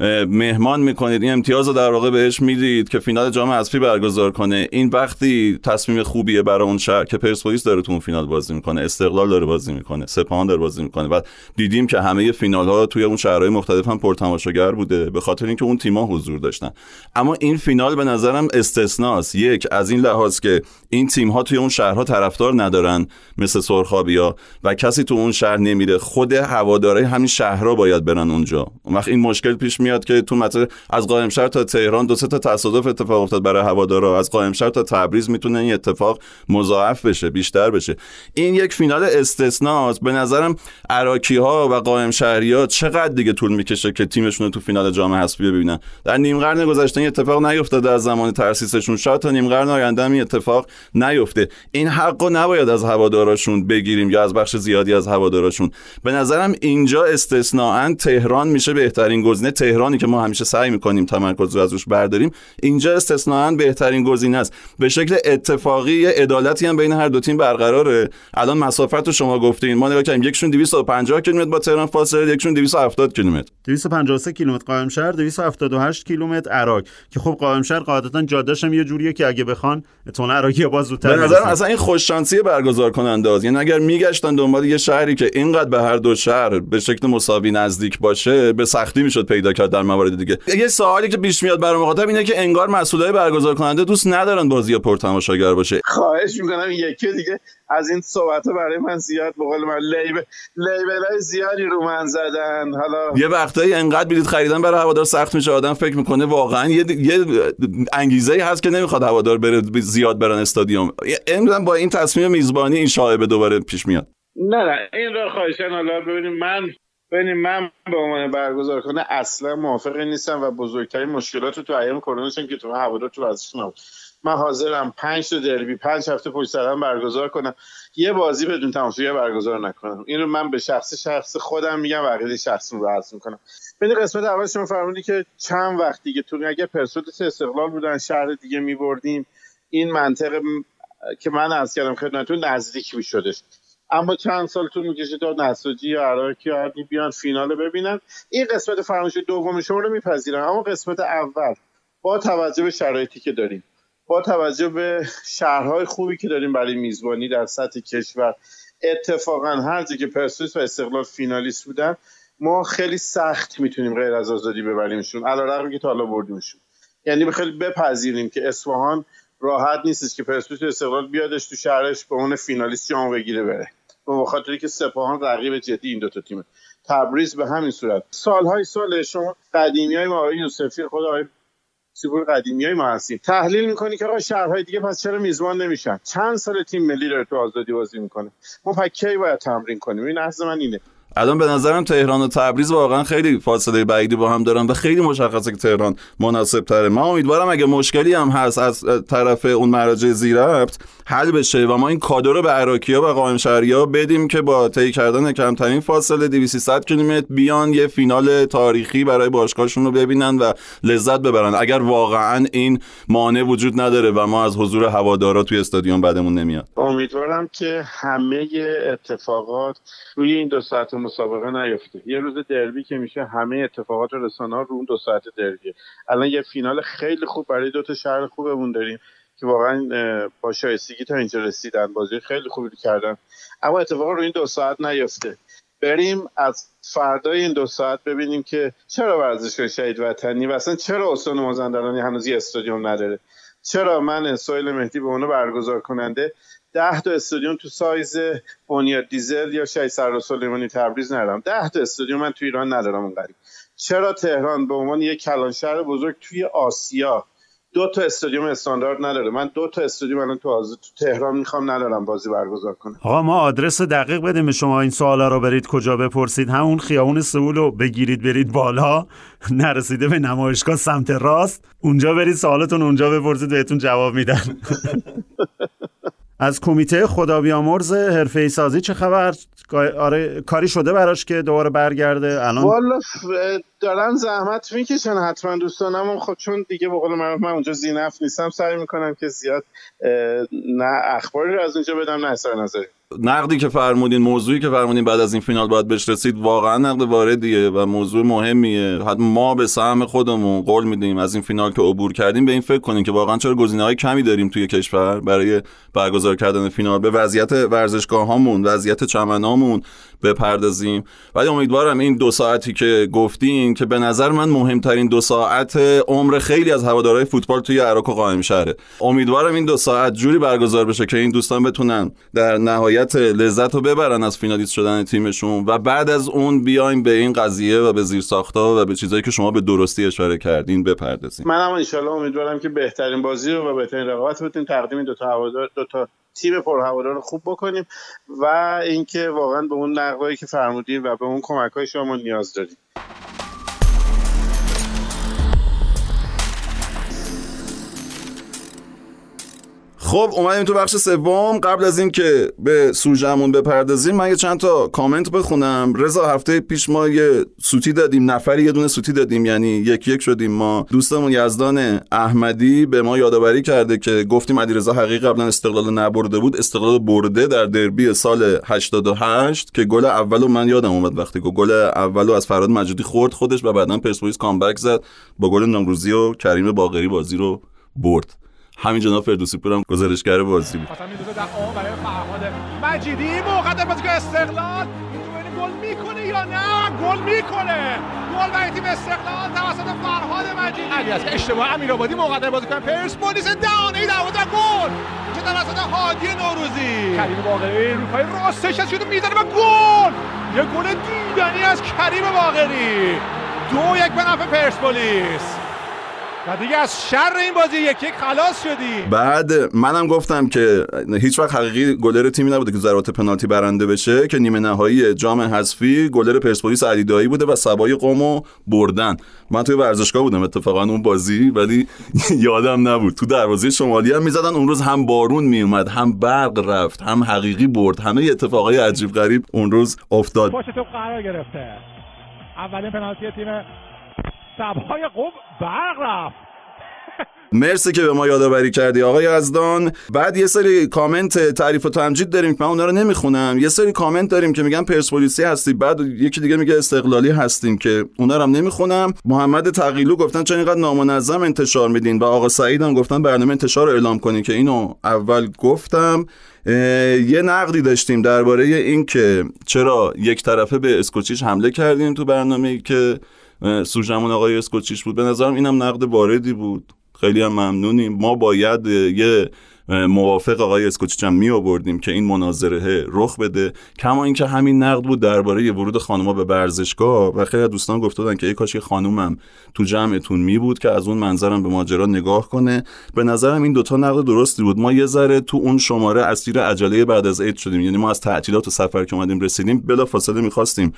[SPEAKER 1] مهمان می‌کنید. این امتیاز رو در واقع بهش می‌دید که فینال جام حذفی برگزار کنه. این وقتی تصمیم خوبیه برای اون شهر که پرسپولیس داره تو اون فینال بازی می‌کنه استقلال داره بازی می‌کنه سپاهان داره بازی می‌کنه و دیدیم که همه فینال ها توی اون شهرهای مختلف هم پرتماشاگر بوده به خاطر اینکه اون تیم‌ها حضور داشتن. اما این فینال به نظرم استثناست. یک از این لحاظ که این تیم ها توی اون شهرها طرفدار ندارن مثل سرخابیا و کسی تو اون شهر نمیره. خود هوادارای همین شهرها باید برن اونجا. اون وقت این مشکل پیش میاد که تو مثلا از قائمشهر تا تهران دو سه تا تصادف اتفاق افتاد برای هوادارا. از قائمشهر تا تبریز می‌تونه این اتفاق مضاعف بشه بیشتر بشه. این یک فینال استثناست. به نظرم عراقی ها و قائمشهری ها چقدر دیگه طول می‌کشه که تیمشون رو تو فینال جام حذفی ببینن؟ در نیم قرن گذشته این اتفاق نیفتاده. از زمان ترسیسشون شاید تا نیم قرن آینده این اتفاق نیفته. این حقو نباید از هواداراشون بگیریم یا از بخش زیادی از هواداراشون. به نظرم اینجا استثناا تهران میشه بهترین گزینه. تهرانی که ما همیشه سعی می‌کنیم تمرکز رو از روش برداریم اینجا استثناا بهترین گزینه است. به شکل اتفاقی عدالتی هم بین هر دو تیم برقراره. الان مسافت رو شما گفتین. ما نگاه کردیم یکشون 250 کیلومتر با تهران فاصله یکشون 270 کیلومتر.
[SPEAKER 2] 253 کیلومتر قائم شهر 278 کیلومتر عراق. که خب قائم شهر قاعدتا جادهش هم یه جوریه که اگه بخوان اتون عراقی باز زودتر
[SPEAKER 1] به نظر اصلا این خوش شانسی برگزار کننده است. یعنی اگر میگشتن دنبال یه شهری که اینقدر به هر دو شهر به شکل مساوی نزدیک باشه به سختی می‌شد پیدا کرد در موارد دیگه. یه سوالی که پیش میاد برای مخاطب اینه که انگار مسئولای برگزار کننده دوست ندارن بازی پرتماشاگر باشه.
[SPEAKER 5] خواهش می‌کنم یکی دیگه از این صحبت برای من زیاد به قول من لیبل لیبل زیادی رو من زدن. حالا
[SPEAKER 1] یه وقتایی انقدر بلیط خریدن برای هوادار سخت میشه آدم فکر می‌کنه واقعا یه, یه انگیزه ای هست که نمی‌خواد هوادار بره زیاد برن استادیوم. امروز با این تصمیم میزبانی این شایبه دوباره پیش میاد.
[SPEAKER 5] نه نه این را خواهشن حالا ببینیم. من ببینیم من به عنوان برگزار کنه اصلا موافق نیستم و بزرگترین مشکلات رو تو ایام کرونا که تو هوادار تو ورزش نبود. من حاضرم پنج تا دربی پنج هفته پشت سرم برگزار کنم. یه بازی بدون تماشاگر برگزار نکنم. این رو من به شخص شخص خودم میگم و عقیده شخصی رو عرض می‌کنم. بین قسمت اول شما فرمودی که چند وقت دیگه تو اگه پرسپولیس استقلال بودن شهر دیگه میبردیم. این منطقه که من از کردم خدمتتون نزدیک میشدش. اما چند سال طول می‌کشه تا نساجی یا عراقی یا بیان فینال ببینن. این قسمت فرمایش دوم شما رو میپذیرم. اما قسمت اول با توجه به شرایطی که داریم با توجه به شهرهای خوبی که داریم برای میزبانی در سطح کشور اتفاقا هر جا که پرسپولیس و استقلال فینالیست بودن ما خیلی سخت می‌تونیم غیر از آزادی ببریمشون علیرغم که تا حالا بردیمشون. یعنی خیلی بپذیریم که اصفهان راحت نیستش که پرسپولیس استقلال بیادش تو شهرش به اون فینالیست جام بگیره بره. به خاطری که سپاهان رقیب جدی این دوتا تیمه. تبریز به همین صورت. سالهای سال شما قدیمی های ما یوسفی خود آقای سیبور قدیمی های ما هستیم. تحلیل می‌کنی که آقا شهرهای دیگه پس چرا میزبان نمیشن؟ چند سال تیم ملی داره تو آزادی بازی می‌کنه؟ ما پکی باید تمرین کنیم؟ این نظر من اینه.
[SPEAKER 1] الان به نظرم تهران و تبریز واقعا خیلی فاصله بعیدی با هم دارن و خیلی مشخصه که تهران مناسب تره من امیدوارم اگه مشکلی هم هست از طرف اون مراجع زیرفت حل بشه و ما این کادر رو به عراقیا و قائم ها بدیم که با طی کردن کمترین فاصله 200 کیلومتر بیان یه فینال تاریخی برای باشگاهشون رو ببینن و لذت ببرن. اگر واقعا این مانع وجود نداره و ما از حضور هوادارا توی استادیوم بعدمون نمیاد.
[SPEAKER 5] امیدوارم که همه اتفاقات روی این دو ساعت مسابقه نیفته. یه روز دربی که میشه همه اتفاقات رسانه رو اون دو ساعت دربیه الان یه فینال خیلی خوب برای دو تا شهر خوبمون داریم که واقعا با شایستگی تا اینجا رسیدن بازی خیلی خوبی رو کردن. اما اتفاقا رو این دو ساعت نیفته. بریم از فردای این دو ساعت ببینیم که چرا ورزشگاه شهید وطنی و اصلا چرا استان مازندرانی هنوز یه استادیوم نداره؟ چرا من سویل مهدی به اونو برگزار کننده ده تا استادیوم تو سایز بنیاد دیزل یا شهید سر سلیمانی تبریز ندارم. ده تا استادیوم من تو ایران ندارم اون چرا تهران به عنوان یک کلان شهر بزرگ توی آسیا دو تا استادیوم استاندارد نداره؟ من دو تا استادیوم الان تو, تو تهران می‌خوام ندارم بازی برگزار کنم.
[SPEAKER 2] آقا ما آدرس دقیق بدیم شما این سوالا رو برید کجا بپرسید. همون خیابون سئول رو بگیرید برید بالا. نرسیده به نمایشگاه سمت راست. اونجا برید سوالتون اونجا بپرسید بهتون جواب میدن. از کمیته خدا بیامرز حرفه سازی چه خبر؟ آره کاری شده براش که دوباره برگرده؟ الان
[SPEAKER 5] والا دارن زحمت می‌کشن حتما دوستانم خب چون دیگه به قول من من اونجا زینف نیستم سعی می‌کنم که زیاد نه اخباری از اونجا بدم نه اثر نظری.
[SPEAKER 1] نقدی که فرمودین موضوعی که فرمودین بعد از این فینال باید بهش رسید واقعا نقد واردیه و موضوع مهمیه. حتی ما به سهم خودمون قول میدیم از این فینال که عبور کردیم به این فکر کنیم که واقعا چرا گزینه های کمی داریم توی کشور برای برگزار کردن فینال. به وضعیت ورزشگاه هامون وضعیت چمنامون بپردازیم. ولی امیدوارم این دو ساعتی که گفتین که به نظر من مهمترین دو ساعت عمر خیلی از هوادارهای فوتبال توی عراق و قائم شهره. امیدوارم این دو ساعت جوری برگزار بشه که این دوستان بتونن در نهایت لذت رو ببرن از فینالیست شدن تیمشون و بعد از اون بیایم به این قضیه و به زیر ساختا و به چیزایی که شما به درستی اشاره کردین بپردازیم.
[SPEAKER 5] منم ان امیدوارم که بهترین بازی رو و بهترین رقابت بتونیم تقدیم دو تا هوادار دو تا تیم پرهوادار خوب بکنیم و اینکه واقعا به اون نقدایی که فرمودید و به اون کمک های شما نیاز داریم.
[SPEAKER 1] خب اومدیم تو بخش سوم. قبل از اینکه به سوژمون بپردازیم من یه چند تا کامنت بخونم. رضا هفته پیش ما یه سوتی دادیم. نفری یه دونه سوتی دادیم. یعنی یک یک شدیم ما. دوستمون یزدان احمدی به ما یادآوری کرده که گفتیم علیرضا حقیقی قبلا استقلال نبرده بود. استقلال برده در دربی سال 88 که گل اولو من یادم اومد وقتی گل اولو از فراد مجودی خورد خودش و بعدا پرسپولیس کامبک زد با گل نامروزی و کریم باقری بازی رو برد. همین جناب فردوسی پورم گزارشگر بازی بود.
[SPEAKER 4] برای فرهاد مجیدی موقع بازیکن استقلال. گل می‌کنه یا نه؟ گل می‌کنه. گل برای تیم استقلال توسط فرهاد مجیدی علی است اشتباه امیرآبادی موقع بازیکن پرسپولیس دهانه دروازه گل. که توسط هادی نوروزی. کریم باقری رو پای راستش از شده می‌زنه و گل. یه گل دیدنی از کریم باقری. دو یک به نفع پرسپولیس و دیگه از شر این بازی یک یک خلاص شدی.
[SPEAKER 1] بعد منم گفتم که هیچ وقت حقیقی گلر تیمی نبوده که ضربات پنالتی برنده بشه که نیمه نهایی جام حذفی گلر پرسپولیس علیدایی بوده و سبای قومو بردن. من توی ورزشگاه بودم اتفاقا اون بازی ولی یادم نبود. تو دروازه شمالی هم می‌زدن اون روز هم بارون میومد هم برق رفت هم حقیقی برد. همه اتفاقای عجیب غریب اون روز افتاد.
[SPEAKER 4] پشت تو قرار گرفته. اولین پنالتی تیم سبهای قوم برق رفت.
[SPEAKER 1] مرسی که به ما یادآوری کردی آقای یزدان. بعد یه سری کامنت تعریف و تمجید داریم که من اونا رو نمی‌خونم. یه سری کامنت داریم که میگن پرسپولیسی هستی. بعد یکی دیگه میگه استقلالی هستیم که اونا رو هم نمی‌خونم. محمد تقیلو گفتن چون اینقدر نامنظم انتشار میدین؟ و آقا سعید هم گفتن برنامه انتشار رو اعلام کنین که اینو اول گفتم. یه نقدی داشتیم درباره اینکه چرا یک طرفه به اسکوچیش حمله کردیم تو برنامه که سوژمون آقای اسکوچیش بود. به نظرم اینم نقد واردی بود. خیلی هم ممنونیم. ما باید یه موافق آقای اسکوچیچ هم می آوردیم که این مناظره رخ بده. کما اینکه همین نقد بود درباره ورود خانم‌ها به ورزشگاه و خیلی دوستان گفته بودن که ای کاش خانومم تو جمعتون می بود که از اون منظرم به ماجرا نگاه کنه. به نظرم این دوتا نقد درستی بود. ما یه ذره تو اون شماره اسیر عجله بعد از عید شدیم. یعنی ما از تعطیلات و سفر که اومدیم رسیدیم بلا فاصله می‌خواستیم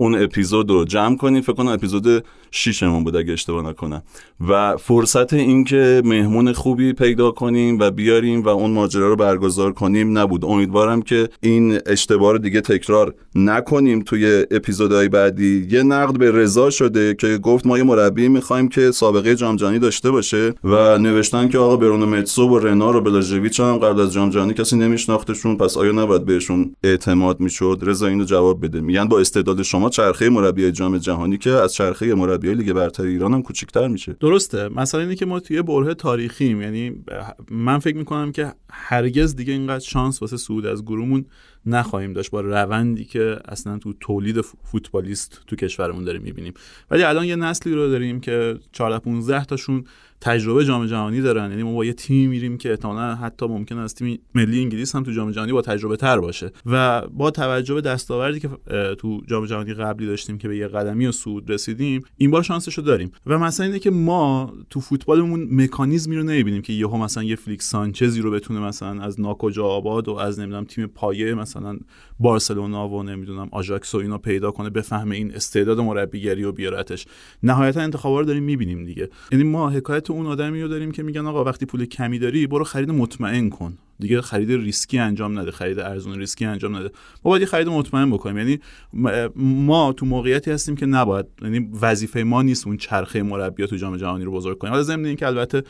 [SPEAKER 1] اون اپیزود رو جمع کنیم. فکر کنم اپیزود شیشمون بود اگه اشتباه نکنم. و فرصت اینکه مهمون خوبی پیدا کنیم و بیاریم و اون ماجرا رو برگزار کنیم نبود. امیدوارم که این اشتباه رو دیگه تکرار نکنیم توی اپیزودهای بعدی. یه نقد به رضا شده که گفت ما یه مربی می‌خوایم که سابقه جام جهانی داشته باشه و نوشتن که آقا برونو متسو و رنار و بلاژویچ هم قبل از جام جهانی کسی نمیشناختشون پس آیا نباید بهشون اعتماد می‌شد؟ رضا اینو جواب بده. میگن با استعداد شما چرخه مربی جام جهانی که از چرخه مربی لیگ برتر ایران هم کوچیک‌تر میشه.
[SPEAKER 3] درسته. مثلا اینه که ما توی بره تاریخیم. یعنی من فکر می‌کنم که هرگز دیگه اینقدر شانس واسه صعود از گروهمون نخواهیم داشت با روندی که اصلا تو تولید فوتبالیست تو کشورمون داریم می‌بینیم. ولی الان یه نسلی رو داریم که 14 15 تاشون تجربه جام جهانی دارن. یعنی ما با یه تیمی میریم که احتمالاً حتی ممکن است تیم ملی انگلیس هم تو جام جهانی با تجربه تر باشه. و با توجه به دستاوردی که تو جام جهانی قبلی داشتیم که به یه قدمی صعود رسیدیم این بار شانسش رو داریم. و مثلا اینه که ما تو فوتبالمون مکانیزمی رو نمی‌بینیم که یهو مثلا یه فلیکس سانچزی رو بتونه مثلا از ناکجا آباد و از نمی‌دونم تیم پایه مثلا بارسلونا و نمی‌دونم آژاکس و اینا پیدا کنه بفهمه این استعداد مربیگری و بیارتش. نهایتا انتخابا رو داریم می‌بینیم دیگه. یعنی ما حکایت اون آدمی رو داریم که میگن آقا وقتی پول کمی داری برو خرید مطمئن کن. دیگه خرید ریسکی انجام نده خرید ارزون ریسکی انجام نده. ما باید خرید مطمئن بکنیم. یعنی ما تو موقعیتی هستیم که نباید یعنی وظیفه ما نیست اون چرخه مربی تو جام جهانی رو بزرگ کنیم. حالا ضمن اینکه البته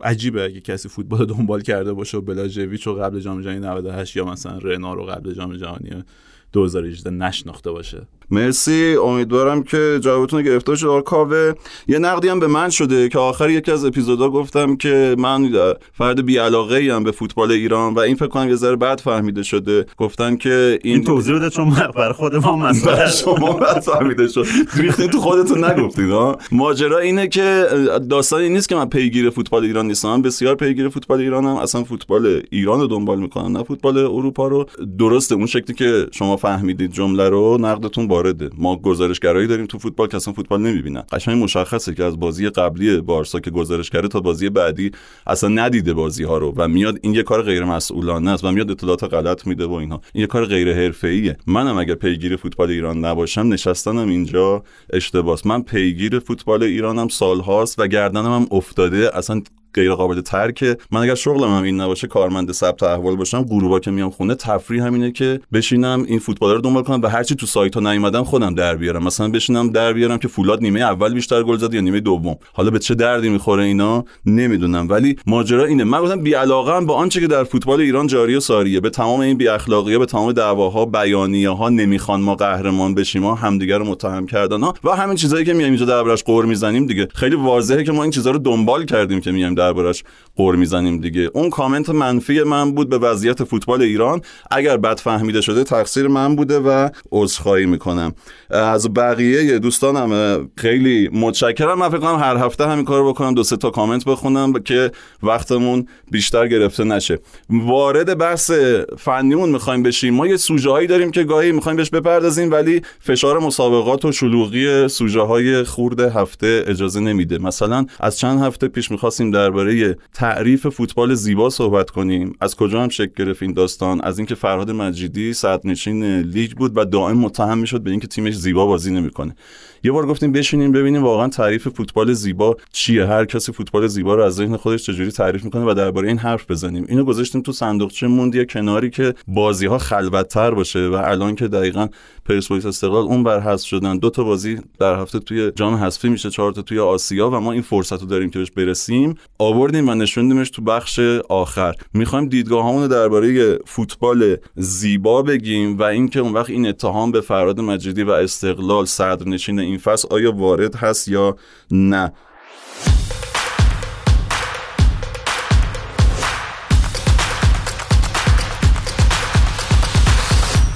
[SPEAKER 3] عجیبه اگه کسی فوتبال دنبال کرده باشه و بلاژویچ رو قبل جام جهانی 98 یا مثلا رنا رو قبل جام جهانی 2018 نشناخته باشه.
[SPEAKER 1] مرسی. امیدوارم که جوابتون گرفته شده کاوه یه نقدی هم به من شده که آخر یکی از اپیزودا گفتم که من فرد بی علاقه ام به فوتبال ایران و این فکر کنم یه ذره بد فهمیده شده. گفتن که
[SPEAKER 2] این, این توضیح بده چون بر خود ما مثلا
[SPEAKER 1] شما بد فهمیده شد. ریختین تو خودتون نگفتید ها؟ ماجرا اینه که داستانی نیست که من پیگیر فوتبال ایران نیستم. من بسیار پیگیر فوتبال ایرانم. اصلا فوتبال ایران رو دنبال می‌کنم نه فوتبال اروپا رو. درسته اون شکلی که شما فهمیدید جمله رو. نقدتون وارده. ما گزارشگرایی داریم تو فوتبال که اصلا فوتبال نمی‌بینن. قشنگ مشخصه که از بازی قبلی بارسا که گزارش کرده تا بازی بعدی اصلا ندیده بازی ها رو و میاد این یه کار غیر مسئولانه است و میاد اطلاعات غلط میده و اینها. این یه کار غیر حرفه‌ایه. منم اگر پیگیر فوتبال ایران نباشم نشستنم اینجا اشتباس. من پیگیر فوتبال ایرانم سالهاست و گردنم هم افتاده. اصلا غیر قابل ترکه من اگر شغلم هم این نباشه کارمند ثبت احوال باشم گروبا که میام خونه تفریح همینه که بشینم این فوتبال رو دنبال کنم و هرچی تو سایت ها نیومدم خودم در بیارم. مثلا بشینم در بیارم که فولاد نیمه اول بیشتر گل زد یا نیمه دوم. حالا به چه دردی می‌خوره اینا نمی‌دونم. ولی ماجرا اینه. من گفتم بی علاقه با آنچه که در فوتبال ایران جاری و ساریه. به تمام این بی اخلاقیه به تمام دعواها بیانیه ها نمی‌خوان ما قهرمان بشیم ها همدیگه رو متهم کردن ها. و همین چیزایی که میایم اینجا دربارش قور می‌زنیم دیگه. خیلی واضحه که ما این چیزا رو دنبال کردیم که میایم دربارش قور می‌زنیم دیگه. اون کامنت منفی من بود به وضعیت فوتبال ایران. اگر بد فهمیده شده تقصیر من بوده و عذرخواهی می‌کنم. از بقیه دوستانم خیلی متشکرم. من فکر کنم هر هفته همین کار بکنم دو سه تا کامنت بخونم که وقتمون بیشتر گرفته نشه. وارد بحث فنیمون می‌خوایم بشیم. ما یه سوژه هایی داریم که گاهی می‌خوایم بهش بپردازیم ولی فشار مسابقات و شلوغی سوژه های خورد هفته اجازه نمیده. مثلا از چند هفته پیش می‌خواستیم درباره تعریف فوتبال زیبا صحبت کنیم. از کجا هم شکل گرفت این داستان؟ از اینکه فرهاد مجیدی نشین لیگ بود و دائم متهم می‌شد به اینکه تیمش زیبا بازی نمی‌کنه. یه بار گفتیم بشینیم ببینیم واقعا تعریف فوتبال زیبا چیه؟ هر کسی فوتبال زیبا رو از ذهن خودش چجوری تعریف می‌کنه و درباره این حرف بزنیم. اینو گذاشتیم تو صندوقچه موندی کناری که بازی ها خلوتتر باشه و الان که دقیقا پرسپولیس استقلال اون بر حذف شدن دو تا بازی در هفته توی جام حذفی میشه چهار تا توی آسیا و ما این فرصت رو داریم که بهش برسیم. آوردیم و نشوندیمش تو بخش آخر. می‌خوایم دیدگاه رو درباره فوتبال زیبا بگیم و اینکه اون وقت این اتهام به فراد مجیدی و استقلال صدرنشین این فصل آیا وارد هست یا نه؟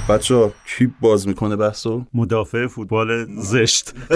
[SPEAKER 1] بچه کی باز می‌کنه بحثو؟
[SPEAKER 2] مدافع فوتبال زشت.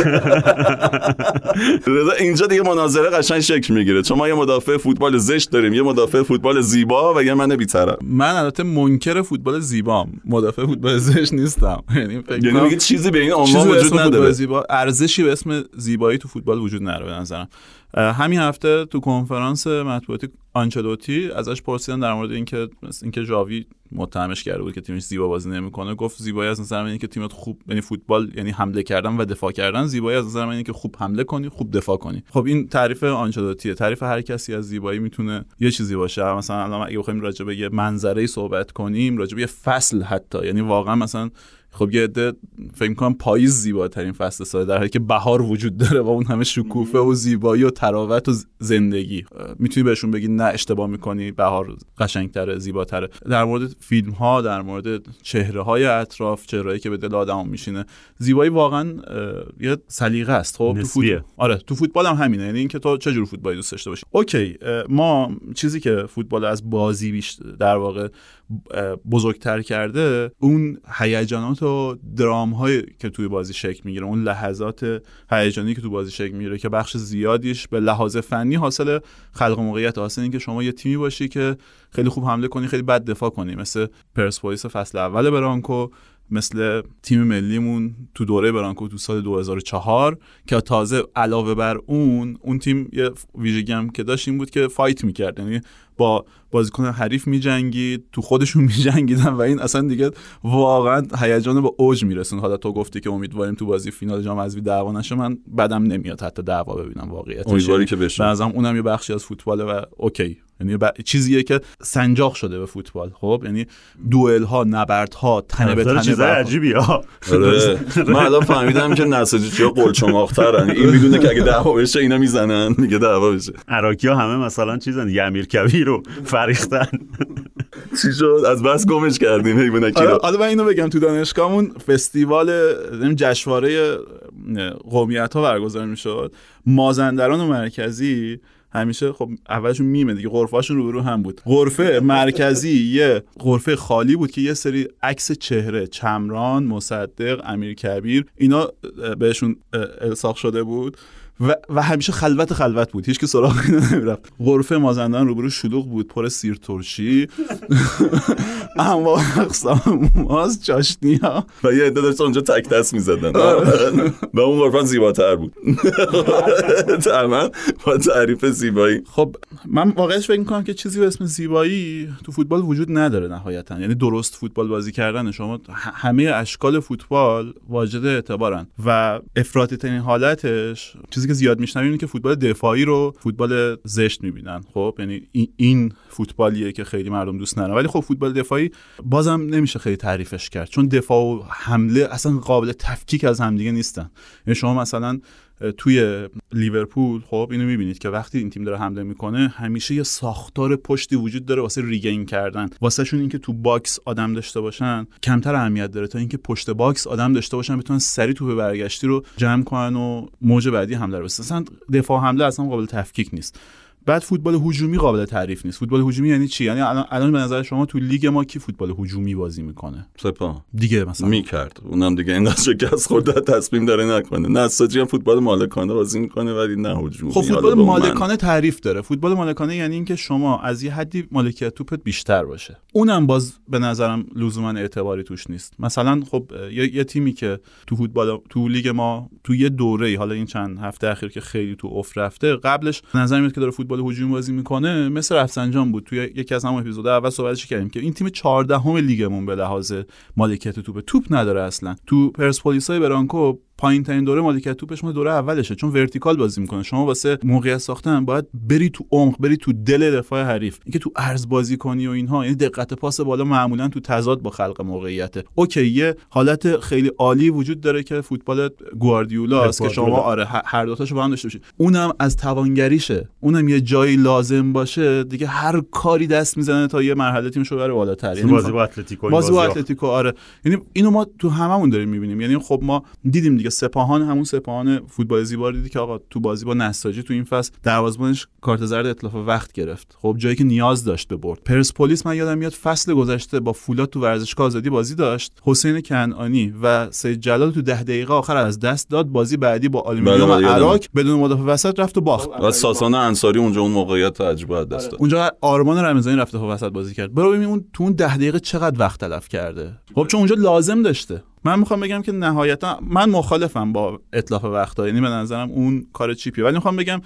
[SPEAKER 1] اینجا دیگه مناظره قشنگ شکل می‌گیره. چون ما یه مدافع فوتبال زشت داریم. یه مدافع فوتبال زیبا و یه من بیطرف
[SPEAKER 3] من البته منکر فوتبال زیبام. مدافع فوتبال زشت نیستم.
[SPEAKER 1] یعنی یعنی میگه چیزی به این عنوان وجود نداره.
[SPEAKER 3] زیبا ارزشی به اسم زیبایی تو فوتبال وجود نداره به نظرم. همین هفته تو کنفرانس مطبوعاتی آنچلوتی ازش پرسیدن در مورد اینکه اینکه ژاوی متهمش کرده بود که تیمش زیبا بازی نمی‌کنه گفت زیبایی از نظر من اینه که تیمت خوب یعنی فوتبال یعنی حمله کردن و دفاع کردن. زیبایی از نظر من اینه که خوب حمله کنی خوب دفاع کنی. خب این تعریف آنچلوتیه. تعریف هر کسی از زیبایی می‌تونه یه چیزی باشه. مثلا الان اگه بخوایم راجع به یه منظره صحبت کنیم راجع به یه فصل حتی یعنی واقعا مثلا خب یه عده فکر کنم پاییز زیباترین فصل سال در حالی که بهار وجود داره و اون همه شکوفه و زیبایی و تراوت و زندگی. می‌تونی بهشون بگی نه اشتباه می‌کنی بهار قشنگتره زیباتره. در مورد فیلم ها در مورد چهره های اطراف چهرهایی که به دل آدم میشینه زیبایی واقعا یه سلیقه است. خب تو فوتبال آره تو فوتبال هم همینه. یعنی اینکه تو چه جور فوتبالی دوست داشته باشی؟ اوکی ما چیزی که فوتبال از بازی بیشتر در واقع بزرگتر کرده اون هیجانات و درام هایی که توی بازی شکل می‌گیره اون لحظات هیجانی که تو بازی شکل می‌گیره که بخش زیادیش به لحاظ فنی حاصل خلق موقعیت حاصل این که شما یه تیمی باشی که خیلی خوب حمله کنی خیلی بد دفاع کنی مثل پرسپولیس فصل اول برانکو. مثل تیم ملیمون تو دوره برانکو تو سال 2004 که تازه علاوه بر اون اون تیم یه ویژگی هم که داشت این بود که فایت می‌کرد. یعنی با بازیکن حریف میجنگید تو خودشون میجنگیدن و این اصلا دیگه واقعا هیجان با اوج میرسون حالا تو گفتی که امیدواریم تو بازی فینال جام حذفی دعوا نشه. من بدم نمیاد حتی دعوا ببینم واقعیت
[SPEAKER 1] امیدواری که بشه.
[SPEAKER 3] اونم یه بخشی از فوتباله و اوکی. یعنی ب... چیزیه که سنجاق شده به فوتبال. خب؟ یعنی دوئل ها نبرد ها تنه به تنه
[SPEAKER 2] چیز عجیبی ها
[SPEAKER 1] آره. من الان فهمیدم که نساجی ها قلچماخترن این می‌دونه که اگه دعوا بشه اینا می‌زنن. میگه دعوا بشه.
[SPEAKER 2] عراقی ها همه مثلا چیزن یه امیر کبیر رو فریختن.
[SPEAKER 1] چی شد؟ از بس گمش کردیم. حیوانکی
[SPEAKER 3] رو حالا من اینو بگم. تو دانشگاهمون فستیوال جشنواره قومیت ها برگزار می‌شد. مازندران و مرکزی همیشه خب اولشون میمه دیگه غرفه‌هاشون رو رو هم بود. غرفه مرکزی یه غرفه خالی بود که یه سری عکس چهره چمران مصدق امیر کبیر اینا بهشون الساق شده بود. و, و همیشه خلوت خلوت بود. هیچ که سراغ نمی‌رفت. غرفه مازندران روبرو شلوغ بود پر سیر ترشی. اما اقسام ماز چاشنی ها
[SPEAKER 1] و یه عده داشت اونجا تک دست می‌زدن. آره. و اون غرفه زیباتر بود. تمام با تعریف زیبایی.
[SPEAKER 3] خب من واقعش فکر می‌کنم که چیزی به اسم زیبایی تو فوتبال وجود نداره نهایتا. یعنی درست فوتبال بازی کردن شما همه اشکال فوتبال واجد اعتبارن. و افراطی ترین حالتش چیزی که زیاد میشنویم اینه که فوتبال دفاعی رو فوتبال زشت می‌بینن. خب یعنی این فوتبالیه که خیلی مردم دوست ندارن. ولی خب فوتبال دفاعی بازم نمیشه خیلی تعریفش کرد. چون دفاع و حمله اصلا قابل تفکیک از همدیگه نیستن. یعنی شما مثلا توی لیورپول خب اینو می‌بینید که وقتی این تیم داره حمله می‌کنه همیشه یه ساختار پشتی وجود داره واسه regain کردن. واسه شون اینکه تو باکس آدم داشته باشن کمتر اهمیت داره تا اینکه پشت باکس آدم داشته باشن بتونن سری توپ برگشتی رو جمع کنن و موج بعدی حمله رو بسازن. دفاع حمله اصلا قابل تفکیک نیست. بعد فوتبال هجومی قابل تعریف نیست. فوتبال هجومی یعنی چی؟ یعنی الان الان به نظر شما تو لیگ ما کی فوتبال هجومی بازی می‌کنه؟
[SPEAKER 1] سپا
[SPEAKER 3] دیگه مثلا.
[SPEAKER 1] می‌کرد. اونم دیگه اینقدر شکست خورده تصمیم داره نکنه. نساجی هم فوتبال مالکانه بازی می‌کنه ولی نه هجومی.
[SPEAKER 3] خب فوتبال مالکانه تعریف داره. فوتبال مالکانه یعنی اینکه شما از یه حدی مالکیت توپت بیشتر باشه. اونم باز به نظرم لزوما اعتباری توش نیست. مثلا خب یه, یه تیمی که تو فوتبال تو لیگ ما تو یه دوره حالا این چند هفته اخیر که خیلی تو افت رفته قبلش نظر میاد که داره فوتبال فوتبال بازی می‌کنه مثل رفسنجان بود. توی یکی از همون اپیزود اول صحبتش کردیم که این تیم 14 هم لیگمون به لحاظ مالکیت توپ. توپ نداره اصلا. تو پرسپولیسای برانکو پایین ترین دوره مالکیت توپش ما دوره اولشه چون vertical بازی می‌کنه. شما واسه موقعیت ساختن باید بری تو عمق بری تو دل دفاع حریف. اینکه تو عرض بازی کنی و اینها یعنی دقت پاس بالا معمولا تو تضاد با خلق موقعیته. اوکی یه حالت خیلی عالی وجود داره که فوتبال گواردیولا است که شما آره هر دو تاشو با هم داشته باشید اونم از توانگریشه. اونم یه جایی لازم باشه. دیگه هر کاری دست می‌زنه تا یه مرحله تیمشو بره بالاتر.
[SPEAKER 2] یعنی بازی با اتلتیکو
[SPEAKER 3] بازی با اتلتیکو آره. یعنی اینو ما تو هممون داریم می‌بینیم. یعنی خب ما دیدیم دیگه سپاهان همون سپاهان فوتبال زیبا دیدی که آقا تو بازی با نساجی تو این فصل دروازه‌بانش کارت زرد اتلاف وقت گرفت. خب جایی که نیاز داشت به برد. پرسپولیس من یادم میاد فصل گذشته با فولاد تو ورزشگاه آزادی بازی داشت. حسین کنعانی و سید جلال تو ده دقیقه آخر از دست داد. بازی بعدی با آلومینیوم بله، بله، اراک بدون مدافع وسط رفت و باخت.
[SPEAKER 1] و ساسان انصاری اونجا اون موقعیت عجیب دست داد
[SPEAKER 3] اونجا آرمان رمضانی رفت و وسط بازی کرد. برو ببین اون تو اون ده دقیقه چقدر وقت تلف کرده. خب چون اونجا لازم داشته. من می‌خوام بگم که نهایتا من مخالفم با اطلاف وقتا یعنی به نظرم اون کار چیپیه. ولی می‌خوام بگم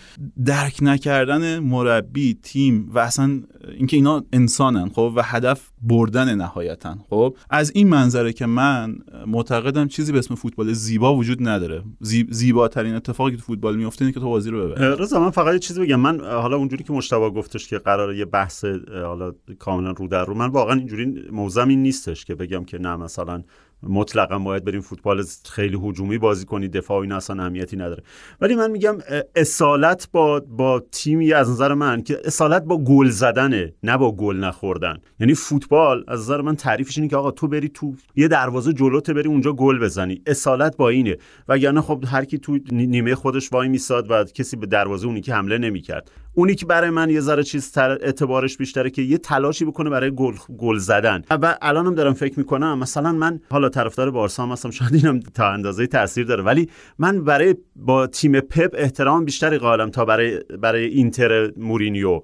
[SPEAKER 3] درک نکردن مربی تیم و اصلا اینکه اینا انسانن خب و هدف بردن نهایتا. خب از این منظره که من معتقدم چیزی به اسم فوتبال زیبا وجود نداره. زیباترین اتفاقی که تو فوتبال میفته اینه که تو بازی رو ببری.
[SPEAKER 2] رضا من فقط یه چیزی بگم. من حالا اونجوری که مشتبه گفتش که قراره یه بحث حالا کاملا رو در رو من واقعا اینجوری موزم این نیستش که بگم که نه مثلا مطلقا باید بریم فوتبال خیلی هجومی بازی کنید دفاع این اصلا اهمیتی نداره. ولی من میگم اصالت با با تیمی از نظر من که اصالت با گل زدنه نه با گل نخوردن. یعنی فوتبال از نظر من تعریفش اینه که آقا تو بری تو یه دروازه جلوت بری اونجا گل بزنی. اصالت با اینه. وگرنه خب هر کی تو نیمه خودش وای میساد و کسی به دروازه اونی که حمله نمی‌کرد. اونی که برای من یه ذره چیز اعتبارش بیشتره که یه تلاشی بکنه برای گل گل زدن. و الانم دارم فکر می‌کنم مثلا من حالا طرفدار بارسا هم هستم. شاید اینم تا اندازه تاثیر داره. ولی من برای با تیم پپ احترام بیشتری قائلم تا برای برای اینتر مورینیو.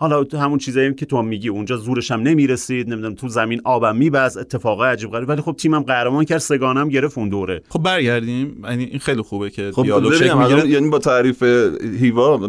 [SPEAKER 2] حالا تو همون چیزایی که تو هم میگی اونجا زورش هم نمی‌رسید نمی‌دونم تو زمین آبم میبز اتفاقای عجیب غریب. ولی خب تیمم قهرمان کرد سگانم گرفت اون دوره.
[SPEAKER 3] خب برگردیم. یعنی این خیلی خوبه که
[SPEAKER 1] خب دیالوگ یعنی با تعریف هیوا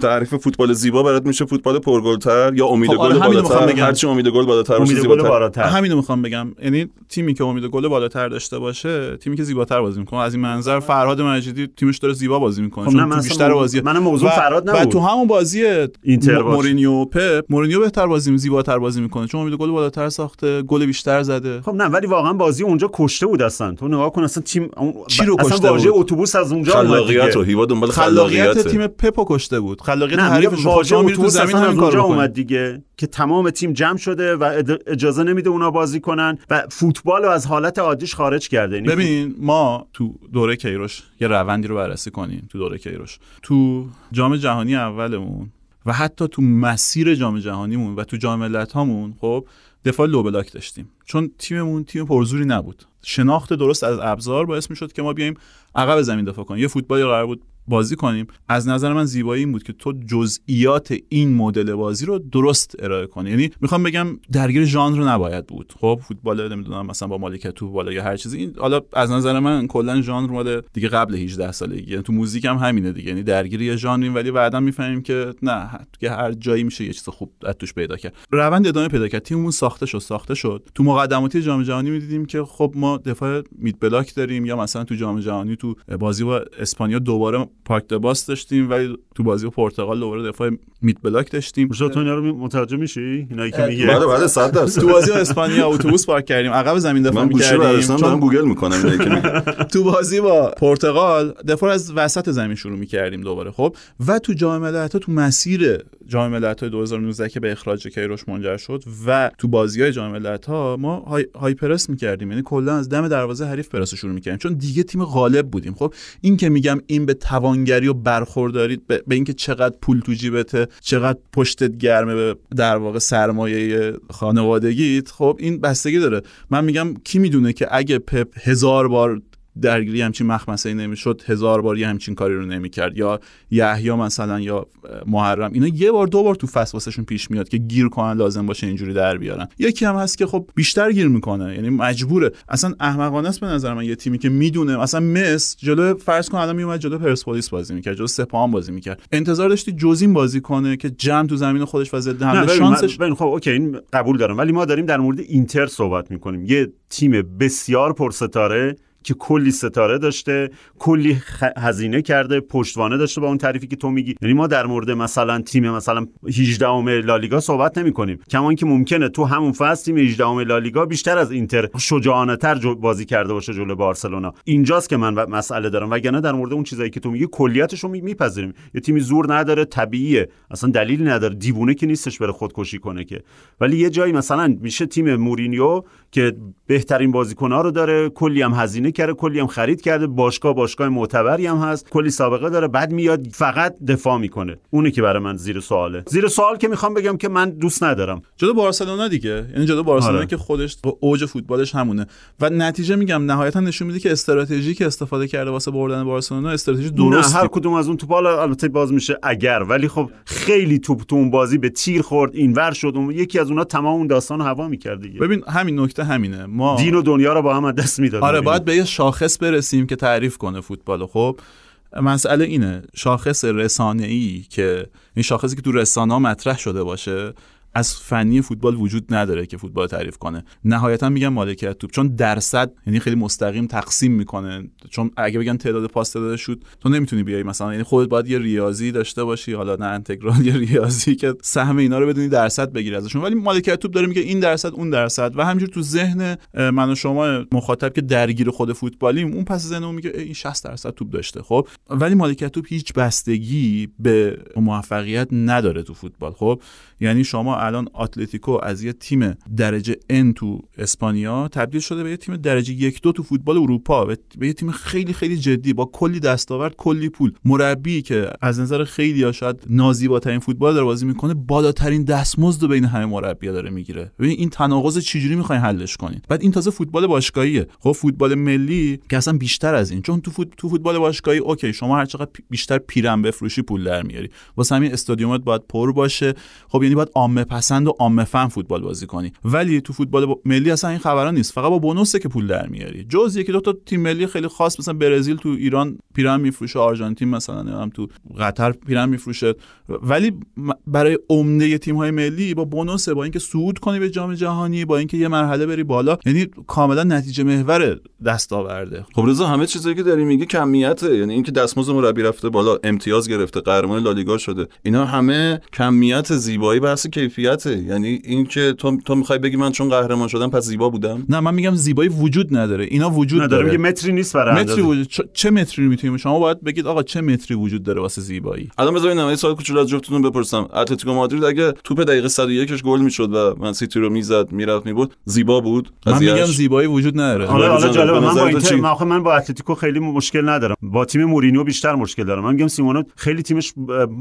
[SPEAKER 1] تعریف فوتبال زیبا برات میشه فوتبال پرگلتر یا امید خب گل آره بالاتر؟ هرچی امید گل بالاتر باشه
[SPEAKER 3] زیباتر. همینو می‌خوام بگم. یعنی تیمی که امید گل بالاتر داشته باشه تیمی که زیباتر بازی می‌کنه. از این منظر فرهاد مجیدی تیمش داره زیبا بازی می‌کنه. خب
[SPEAKER 2] چون بیشتر بازی
[SPEAKER 3] من موضوع فرهاد نبود. تو همون بازی اینتر مورینیو پپ مورینیو بهتر بازی زیباتر بازی می‌کنه. چون امید گل بالاتر ساخته گل بیشتر زده.
[SPEAKER 2] خب نه ولی واقعا بازی اونجا کشته بود اصلا. تو نگاه کن اصلا تیم
[SPEAKER 3] چی رو
[SPEAKER 2] اصلا
[SPEAKER 3] کشته
[SPEAKER 2] بود؟ اتوبوس از اونجا
[SPEAKER 1] خلاقیت رو هیوا دنبال
[SPEAKER 3] خلاقیت تیم پپو کشته بود. خلاقیت حریف
[SPEAKER 2] واژه اتوبوس زمین از اونجا اومد دیگه که تمام تیم جمع شده و اجازه نمیده اونا بازی کنن و فوتبال رو از حالت عادیش خارج کرده.
[SPEAKER 3] یعنی ببین ما تو دوره کیروش یه روندی رو بررسی کنیم. تو دوره کیروش. تو جام جهانی اولمون و حتی تو مسیر جام جهانیمون و تو جام هامون خب دفاع لو بلاک داشتیم. چون تیممون تیم پرزوری نبود. شناخت درست از ابزار باعث می‌شد که ما بیایم عقب زمین دفاع کنیم. یه فوتبالی قرار بود بازی کنیم. از نظر من زیبایی این بود که تو جزئیات این مدل بازی رو درست ارائه کنی. یعنی می‌خوام بگم درگیر ژانر نباید بود. خب فوتبال نمی‌دونم مثلا با مالکیت تو بالا یا هر چیزی. این حالا از نظر من کلا ژانر مال دیگه قبل 18 سالگی. یعنی تو موزیک هم همینه دیگه. یعنی درگیر یه ژانریم ولی بعدا می‌فهمیم که نه که هر جایی میشه یه چیز خوب از توش پیدا کرد. روند ادامه پیدا کرد. تیممون ساخته شد ساخته شد. تو مقدماتی جام جهانی می‌دیدیم که خب ما دفاع میت بلاک داریم یا مثلا تو جام جهانی تو بازی با اسپانیا دوباره پارک باس داشتیم ولی تو بازی پرتغال دوباره دفاع mid block داشتیم.
[SPEAKER 2] تو اینا رو متوجه میشی؟ اینایی که میگه.
[SPEAKER 1] بله بله 100 درصد.
[SPEAKER 3] تو بازی اسپانیا اتوبوس پارک کردیم عقب زمین دفاع
[SPEAKER 1] می‌کردیم. چون دارم گوگل می‌کنم اینایی که میگه.
[SPEAKER 3] تو بازی با پرتغال دفاع از وسط زمین شروع می‌کردیم دوباره خب؟ و تو جام ملت‌ها تو مسیر جام ملت‌های 2019 که به اخراج کیروش منجر شد و تو بازی‌های جام ملت‌ها ما high, high press می‌کردیم. یعنی کلا از دم دروازه حریف پرس شروع می‌کردیم. چون دیگه تیم غالب بودیم خب؟ این که میگم این به توانگری و برخورداری به, به اینکه چقدر پول تو جیبته چقدر پشتت گرمه به در واقع سرمایه خانوادگیت خب این بستگی داره. من میگم کی می‌دونه که اگه پپ هزار بار درگیری همچین مخمسه نمی‌شد هزار بار یه همچین کاری رو نمی‌کرد. یا یحیی مثلا یا محرم اینا یه بار دو بار تو فصل واسهشون پیش میاد که گیر کنن لازم باشه اینجوری در بیارن. یکی هم هست که خب بیشتر گیر می‌کنه یعنی مجبوره. اصلا احمقانه است به نظر من یه تیمی که می‌دونه. مثلا مس جلو فرض کن الان میومد جلو پرسپولیس بازی می‌کرد جلو سپاهان بازی می‌کرد. انتظار داشتی جزین بازی کنه که جمع تو زمین خودش و ضد حمله شانسش
[SPEAKER 2] خب okay این قبول دارم. ولی ما داریم در مورد اینتر صحبت می‌کنیم. یه تیم بسیار پرستاره. که کلی ستاره داشته کلی هزینه کرده پشتوانه داشته با اون تعریفی که تو میگی. یعنی ما در مورد مثلا تیم مثلا 18 ام لالیگا صحبت نمی کنیم کما اینکه ممکنه تو همون فصل تیم 18 ام لالیگا بیشتر از اینتر شجاعانه تر بازی کرده باشه جلو بارسلونا. اینجاست که من مسئله دارم. وگرنه در مورد اون چیزایی که تو میگی کلیتش رو میپذیریم. یه تیمی زور نداره طبیعیه. اصلا دلیلی نداره. دیوونه که نیستش بره خودکشی کنه که. ولی یه جایی مثلا میشه تیم مورینیو که بهترین بازیکن‌ها رو داره کلی هم هزینه کرده کلی هم خرید کرده باشگاه باشگاه معتبری هم هست. کلی سابقه داره. بعد میاد فقط دفاع می‌کنه. اونی که برای من زیر سواله. زیر سوال که می‌خوام بگم که من دوست ندارم.
[SPEAKER 3] جدا بارسلونا دیگه. یعنی جدا بارسلونا آره. که خودش اوج فوتبالش همونه. و نتیجه میگم نهایتا نشون میده که استراتژی که استفاده کرده واسه بردن بارسلونا استراتژی درستی
[SPEAKER 2] هر کدوم از اون توپال البته باز میشه اگر. ولی خب خیلی توپ تو اون بازی به تیر خورد اینور شد. اون یکی از اونها تمام اون داستان هوا می‌کرد دیگه.
[SPEAKER 3] ببین همین نکته همینه. ما
[SPEAKER 2] دین و دنیا رو با هم دست می‌داد
[SPEAKER 3] آره باید به یه شاخص برسیم که تعریف کنه فوتبال. خب مسئله اینه شاخص رسانه ای که این شاخصی که تو رسانه ها مطرح شده باشه از فنی فوتبال وجود نداره که فوتبال تعریف کنه. نهایتا میگم مالکیت توپ. چون درصد یعنی خیلی مستقیم تقسیم می‌کنه. چون اگه بگن تعداد پاس تعداد شد تو نمی‌تونی بیای مثلا یعنی خودت باید یه ریاضی داشته باشی حالا نه انتگرال یه ریاضی که سهم اینا رو بدونی درصد بگیری ازشون. ولی مالکیت توپ داره میگه این درصد اون درصد. و همینجور تو ذهن من و شما مخاطب که درگیر خود فوتبالیم اون پس ذهن میگه این 60 درصد توپ داشته. خب؟ ولی مالکیت توپ هیچ بستگی به موفقیت نداره تو فوتبال. خب؟ یعنی شما الان اتلتیکو از یه تیم درجه ان تو اسپانیا تبدیل شده به یه تیم درجه یک دو تو فوتبال اروپا به یه تیم خیلی خیلی جدی با کلی دستاورد کلی پول. مربی که از نظر خیلی ها شاید نازیباترین فوتبال داره بازی می‌کنه بالاترین دستمزد بین همه مربی داره می‌گیره. ببین این تناقض چجوری می‌خواین حلش کنید بعد این تازه فوتبال باشگاهیه. خب فوتبال ملی که اصلا بیشتر از این چون تو فوت... تو فوتبال باشگاهی اوکی شما هر چقدر بیشتر پیرن بفروشی پول در میاری. واسه همین استادیومات باید پر باشه. خب یعنی باید عامه پسند و عامه فهم فوتبال بازی کنی. ولی تو فوتبال ملی اصلا این خبرا نیست. فقط با بونوسه که پول در میاری. جز یکی دو تا تیم ملی خیلی خاص مثلا برزیل تو ایران پیرن میفروشه آرژانتین مثلا هم تو قطر پیرن میفروشه. ولی برای عمده تیم های ملی با بونوسه با اینکه صعود کنی به جام جهانی با اینکه یه مرحله بری بالا یعنی کاملا نتیجه محور دستاورده
[SPEAKER 1] خب رضا همه چیزایی که داری میگی کمیته. یعنی اینکه دستمزد مربی رفته بالا امتیاز گرفته قهرمان لالیگا شده. اینا همه کمیت زیبایی بحث کیفیته یعنی اینکه تو تو می‌خوای بگی من چون قهرمان شدم پس زیبا بودم.
[SPEAKER 3] نه من میگم زیبایی وجود نداره. اینا وجود نداره
[SPEAKER 2] میگه متری نیست برای
[SPEAKER 3] متری وجود چه متری می‌تونیم؟ شما باید بگید آقا چه متری وجود داره واسه زیبایی؟
[SPEAKER 1] الان بذارید یه سوال کوچولو از جفتتون بپرسم. اتلتیکو مادرید اگه توپ دقیقه 101 گل می‌شد و من سیتی رو می‌زد می‌رفت میبود زیبا بود؟
[SPEAKER 3] من میگم زیبایی وجود نداره.
[SPEAKER 2] حالا حالا جالب من با اینتر من, من با اتلتیکو خیلی مشکل ندارم. با تیم مورینیو بیشتر مشکل دارم. من میگم سیمونو خیلی تیمش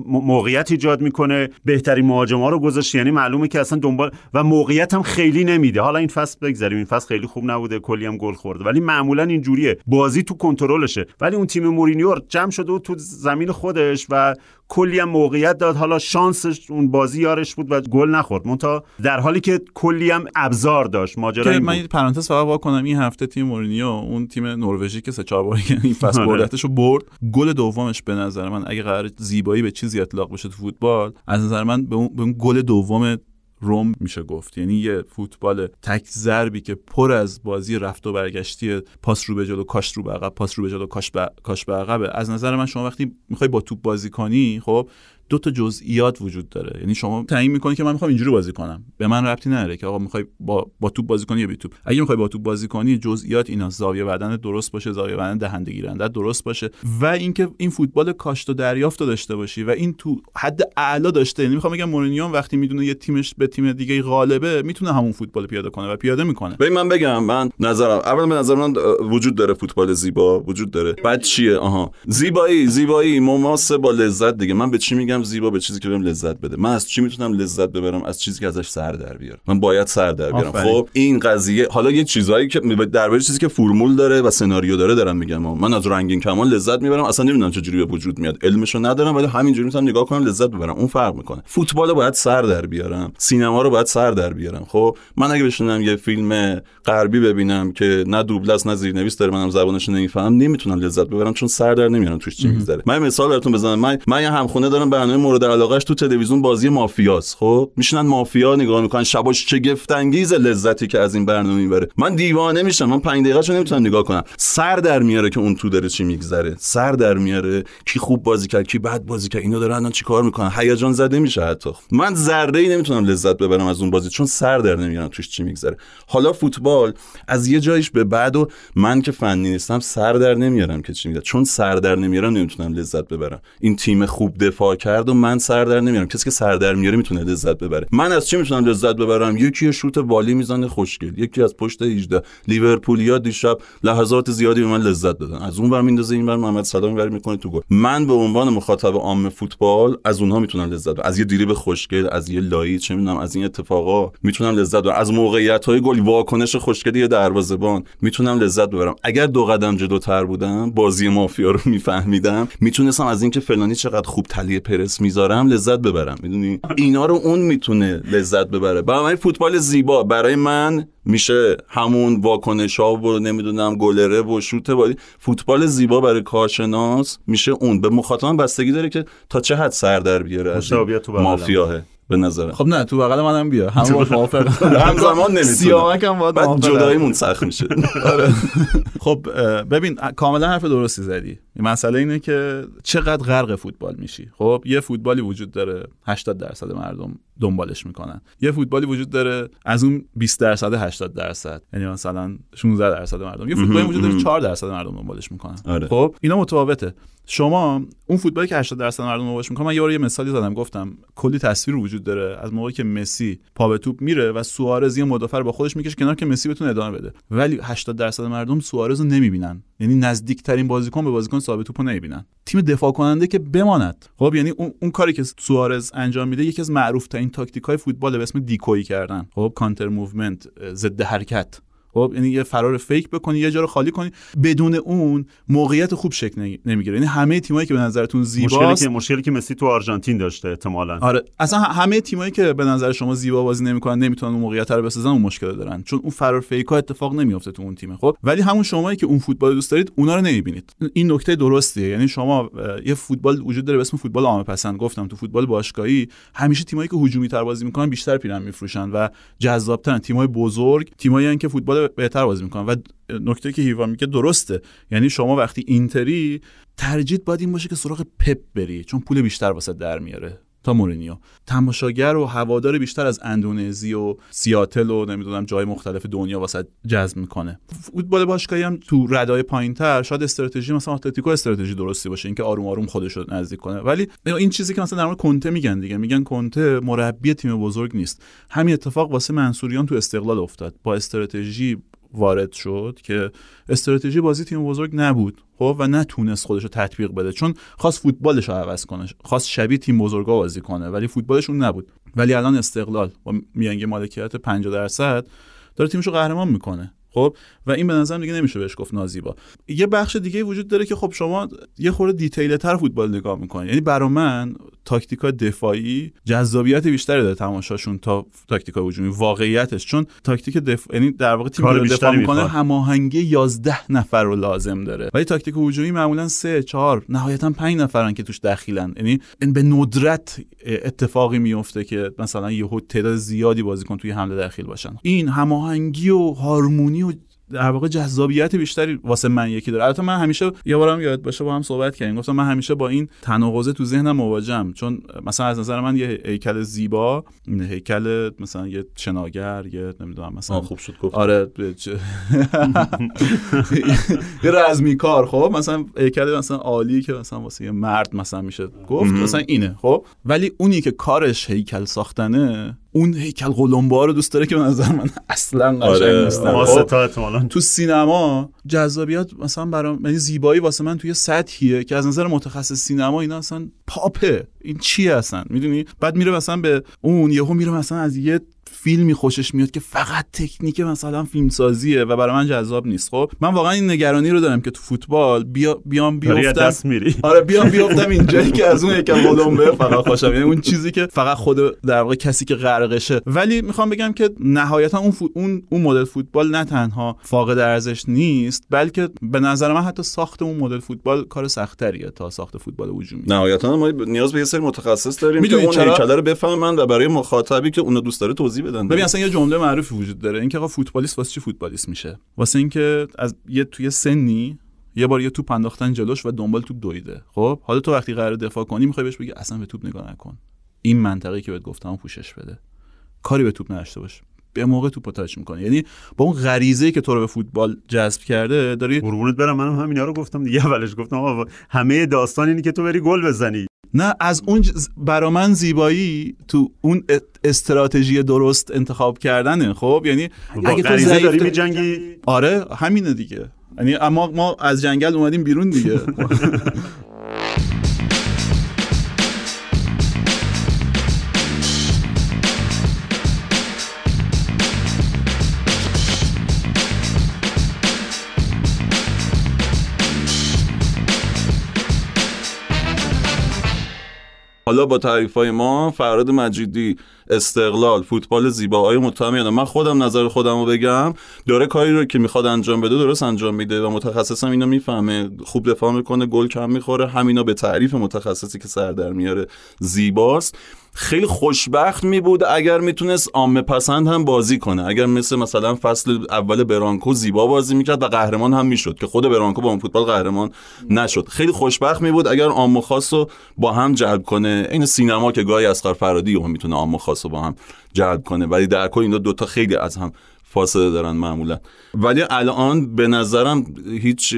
[SPEAKER 2] موقعیت ایجاد می‌کنه. بهترین مهاجما رو گذاشت یعنی معلومه که اصلا دنبال و موقعیت هم خیلی نمیده. حالا این فصل بگذاریم این فصل خیلی خوب نبوده. کلی هم گل خورده. ولی معمولا اینجوریه. بازی تو کنترلشه. ولی اون تیم مورینیو جمع شده و تو زمین خودش و کلی هم موقعیت داد. حالا شانسش اون بازی یارش بود و گل نخورد. مونتا در حالی که کلی هم ابزار داشت ماجرا
[SPEAKER 3] من پرانتز فقط وا کنم. این هفته تیم مورینیو اون تیم نروژی که سه چهار بار این فصل آره. بردتشو برد. گل دومش به نظر من اگه قرار زیبایی به چیزی اطلاق بشه تو فوتبال از نظر من به اون, به اون گل دوم روم میشه گفت. یعنی یه فوتبال تک ضربی که پر از بازی رفت و برگشتی پاس رو به جلو کاش رو به عقب پاس رو به جلو کاش به عقبه. از نظر من شما وقتی می‌خوای با توپ بازی کنی خب دو تا جزئیات وجود داره. یعنی شما تعیین می‌کنی که من می‌خوام اینجوری بازی کنم. به من ربطی نداره که آقا می‌خوای با با توپ بازی کنی یا بی توپ. اگه می‌خوای با توپ بازی کنی جزئیات اینا. زاویه بدن درست باشه زاویه بدن دهنده گیرنده درست باشه. و اینکه این فوتبال کاشت و دریافت داشته باشی و این تو حد اعلا داشته. یعنی می‌خوام بگم مورینیو وقتی می‌دونه یه تیمش به تیم دیگه غالبه می‌تونه همون فوتبال پیاده کنه و پیاده می‌کنه.
[SPEAKER 1] ببین من بگم من نظرم اول به نظر من وجود داره فوتبال زیبا. وجود داره. بعد چیه؟ آها. زیبایی زیبایی. مماسه با لذت دیگه. من به چی میگم؟ زیبا به چیزی که بهم لذت بده. من از چی می‌تونم لذت ببرم؟ از چیزی که ازش سر در بیارم. من باید سر در بیارم. خب این قضیه حالا یه چیزایی که درباره چیزی که فرمول داره و سناریو داره دارم میگم. من از رنگین کمان لذت می‌برم. اصلا نمی‌دونم چجوری به وجود میاد. علمشو ندارم ولی همینجوری می‌تونم نگاه کنم لذت ببرم. اون فرق می‌کنه. فوتبال باید سر در بیارم. سینما رو باید سر در بیارم. خب من اگه بشینم یه فیلم غربی ببینم که نه دوبله است نه زیرنویس داره منم زبانش نمی‌فهمم نمی‌تونم لذت ببرم چون سر در نمیارم توش چی میگذره. من مثال براتون بزنم. من من یه همخونه دارم به برنامه مورد علاقهش تو تلویزیون بازی مافیاس خب؟ میشنن مافیا نگاه می‌کنن شباش شگفت انگیز لذتی که از این برنامه می‌بره. من دیوانه میشم من 5 دقیقه‌شو نمی‌تونم نگاه کنم. سر در میاره که اون تو داره چی میگذره. سر در میاره کی خوب بازی کرد کی بد بازی کرد. اینا دارن چیکار می‌کنن؟ هیجان زده میشه حتی. من ذره ای نمی‌تونم لذت ببرم از اون بازی چون سر در نمیارم توش چی میگذره. حالا فوتبال از یه جایش به بعد و من که فنی نیستم سر در نمیارم که چی میگه چون سر در نمیارم نمی‌تونم لذت ببرم. این تیم خوب دفاع کرد. و من سر در نمیارم. کسی که سر در میاره می‌تونه لذت ببره. من از چی می‌تونم لذت ببرم؟ یکی شوت والی می‌زنه خوشگل. یکی از پشت 18 لیورپولیا دیشب لحظات زیادی به من لذت دادن. از اون ور میندازه این ور محمد سلامی ور می‌کنه تو گل. من به عنوان مخاطب عام فوتبال از اونها می‌تونم لذت ببرم. از یه دریبل خوشگل از یه لایی چه می‌دونم از این اتفاقا می‌تونم لذت ببرم. از موقعیت های گل واکنش خوشگلی یه دروازه‌بان می‌تونم لذت ببرم. اگر دو قدم جلوتر بودم بازی مافیا رو میفهمیدم. می‌تونستم از اینکه فلانی چقدر خوب تلیه پرس می‌ذارم لذت ببرم. می‌دونی؟ اینا رو اون می‌تونه لذت ببره. برای فوتبال زیبا. برای من میشه همون واکنش ها و نمی‌دونم گلره و شوت بازی. فوتبال زیبا برای کارشناس میشه اون. به مخاطب بستگی داره که تا چه حد سر در بیاره مافیاه. به نظر
[SPEAKER 3] خب نه تو بغل منم بیا. هم موافق
[SPEAKER 1] همزمان نمی‌تونه.
[SPEAKER 3] سیامک هم باید
[SPEAKER 1] بعد جداییمون سخت میشه.
[SPEAKER 3] آره. خب ببین کاملا حرف درستی زدی. مسئله اینه که چقدر غرق فوتبال میشی. خب یه فوتبالی وجود داره 80 درصد مردم دنبالش می‌کنن. یه فوتبالی وجود داره از اون 20 درصد 80 درصد. یعنی مثلا 16 درصد مردم. یه فوتبالی وجود داره 4 درصد مردم دنبالش می‌کنن.
[SPEAKER 1] آره.
[SPEAKER 3] خب اینا متفاوته. شما اون فوتبالی که 80 درصد مردم دنبالش می‌کنن من یه بار یه مثالی زدم گفتم کلی تصویر وجود داره از موقعی که مسی پا به توپ میره و سوارز یه مدافع با خودش می‌کشه کنار که مسی بتونه ادامه بده. ولی 80 درصد مردم سوارز رو نمی‌بینن. یعنی نزدیکترین بازیکن به بازیکن ثابت توپو نمی‌بینن. تیم دفاع کننده که بماند. خب یعنی اون, اون کاری که سوارز انجام میده یکی از معروف ترین تاکتیک های فوتبال به اسم دیکوی کردن. خب counter movement ضد حرکت. خب یعنی یه فرار fake بکنی یه جا رو خالی کنی بدون اون موقعیت خوب شکل نمی‌گیره. یعنی همه تیمایی که به نظرتون زیباست
[SPEAKER 2] مشکلی که مشکلی که مسی تو آرژانتین داشته احتمالاً.
[SPEAKER 3] آره. اصلا همه تیمایی که به نظر شما زیبا بازی نمی‌کنن نمی‌تونن اون موقعیت رو بسازن اون مشکل دارن. چون اون فرار fake ها اتفاق نمیافته تو اون تیم خب؟ ولی همون شمایی که اون فوتبال دوست دارید اونا رو نمی‌بینید. این نکته درستیه. یعنی شما یه فوتبال وجود داره به اسم فوتبال عامه پسند گفتم تو فوتبال باشگاهی همیشه تیمایی که هجومی تر بازی می‌کنن بیشتر پیرن میفروشن و جذابترن. تیمای بزرگ تیمایی که فوتبال بهتر بازی می‌کنن. و نکته که هیوا میگه درسته. یعنی شما وقتی اینتری ترجیح باید این باشه که سراغ پپ بری چون پول بیشتر واسه در میاره. تا مورینیو. تماشاگر و هوادار بیشتر از اندونزی و سیاتل و نمی‌دونم جای مختلف دنیا واسه جذب می‌کنه. فوتبال باشگاهی هم تو ردای پایینتر شاید استراتژی مثلا اتلتیکو استراتژی درستی باشه اینکه آروم آروم خودش رو نزدیک کنه. ولی این چیزی که مثلا در مورد کنته میگن دیگه میگن کنته مربی تیم بزرگ نیست. همین اتفاق واسه منصوریان تو استقلال افتاد. با استراتژی وارد شد که استراتژی بازی تیم بزرگ نبود خب؟ و نتونست خودش رو تطبیق بده. چون خواست فوتبالش رو عوض کنه خواست شبیه تیم بزرگا بازی کنه ولی فوتبالش اون نبود. ولی الان استقلال با میانگی مالکیت 50 درصد داره تیمش رو قهرمان می‌کنه. خب؟ و این به نظر دیگه نمیشه بهش گفت نازیبا. یه بخش دیگه وجود داره که خب شما یه خورده دیتیل تر فوتبال نگاه می‌کنید یعنی برا من تاکتیکا دفاعی جذابیت بیشتری داره تماشاشون تا تاکتیکا هجومی. واقعیتش. چون تاکتیک دف... یعنی در واقع تیم دفاع می‌کنه هماهنگی 11 نفر رو لازم داره. ولی تاکتیک هجومی معمولا 3 4 نهایتا 5 نفرن که توش دخیلن. یعنی این به ندرت اتفاقی میفته که مثلا یهو تعداد زیادی بازیکن توی حمله داخل باشن. این هماهنگی و هارمونی و در واقع جذابیت بیشتری واسه من یکی داره. البته من همیشه یه بارم یاد باشه با هم صحبت کردیم. گفتم من همیشه با این تناقضه تو ذهنم مواجهم. چون مثلا از نظر من یه هیکل زیبا هیکل مثلا یه شناگر یه نمی‌دونم مثلا
[SPEAKER 1] خوب شد گفت
[SPEAKER 3] آره یه رزمی کار خب مثلا هیکل مثلا عالی که مثلا واسه یه مرد مثلا میشه گفت مثلا اینه خب؟ ولی اونی که کارش هیکل ساختنه اون هیکل قلمبا رو دوست داره که به نظر من اصلا قشنگ
[SPEAKER 1] آره.
[SPEAKER 3] نیستن
[SPEAKER 2] ما
[SPEAKER 3] خب؟ تو سینما جذابیت مثلا برام یعنی زیبایی واسه من توی سطحیه که از نظر متخصص سینما اینا اصلا پاپه این چیه اصلا می‌دونی بعد میره مثلا به اون یهو میره مثلا از یه فیلمی خوشش میاد که فقط تکنیک مثلا فیلمسازیه و برای من جذاب نیست. خب من واقعا این نگرانی رو دارم که تو فوتبال بیا بیام بیافتم
[SPEAKER 2] میری.
[SPEAKER 3] آره بیام بیافتم اینجایی که از اون یکم به فقط خوشم. یعنی اون چیزی که فقط خود در واقع کسی که غرقشه. ولی می‌خوام بگم که نهایتا اون اون اون مدل فوتبال نه تنها فاقد ارزش نیست بلکه به نظر من حتی ساخت اون مدل فوتبال کار سختریه تا ساخت فوتبال هجومی.
[SPEAKER 1] نهایتا ما نیاز به یه سری متخصص داریم که اون چرا... رو بفهمن و برای مخاطبی که اونو دوست داره توضیح بدن
[SPEAKER 3] ببین اصلا یه جمله معروفی وجود داره. اینکه آقا فوتبالیست واسه چی فوتبالیست میشه؟ واسه اینکه از یه توی سنی یه بار یه توپ انداختن جلوش و دنبال توپ دویده. خب؟ حالا تو وقتی قرار دفاع کنی می‌خوای بهش بگی اصلا به توپ نگاه نکن. این منطقه که بهت گفتم پوشش بده. کاری به توپ نداشته باش. به موقع توپ تاچ می‌کنه یعنی با اون غریزه که تو رو به فوتبال جذب کرده داری
[SPEAKER 2] قربونت برم. منم همینا رو گفتم دیگه. اولش گفتم آقا همه داستان اینه که تو بری گل بزنی.
[SPEAKER 3] نه از اون برا من زیبایی تو اون استراتژی درست انتخاب کردنه خب؟ یعنی
[SPEAKER 2] اگه تو ضعیف داری میجنگی؟
[SPEAKER 3] آره همینه دیگه. یعنی اما ما از جنگل اومدیم بیرون دیگه.
[SPEAKER 1] حالا با تعریف های ما فراد مجیدی استقلال فوتبال زیباهای متهم یادم من خودم نظر خودم رو بگم داره کاری رو که می‌خواد انجام بده درست انجام میده و متخصصم اینو می‌فهمه. خوب دفاع می‌کنه گل کم می‌خوره همینا به تعریف متخصصی که سر در میاره زیباست. خیلی خوشبخت می بود اگر می‌تونست عامه پسند هم بازی کنه. اگر مثل مثلا فصل اول برانکو زیبا بازی می‌کرد و قهرمان هم می‌شد که خود برانکو با اون فوتبال قهرمان نشد. خیلی خوشبخت می بود اگر عامه خاص رو با هم جلب کنه. این سینما که گاهی اسقر فرادی هم می‌تونه عامه خاص رو با هم جلب کنه. ولی در کل این دو تا خیلی از هم فاصله دارن معمولا. ولی الان به نظرم هیچ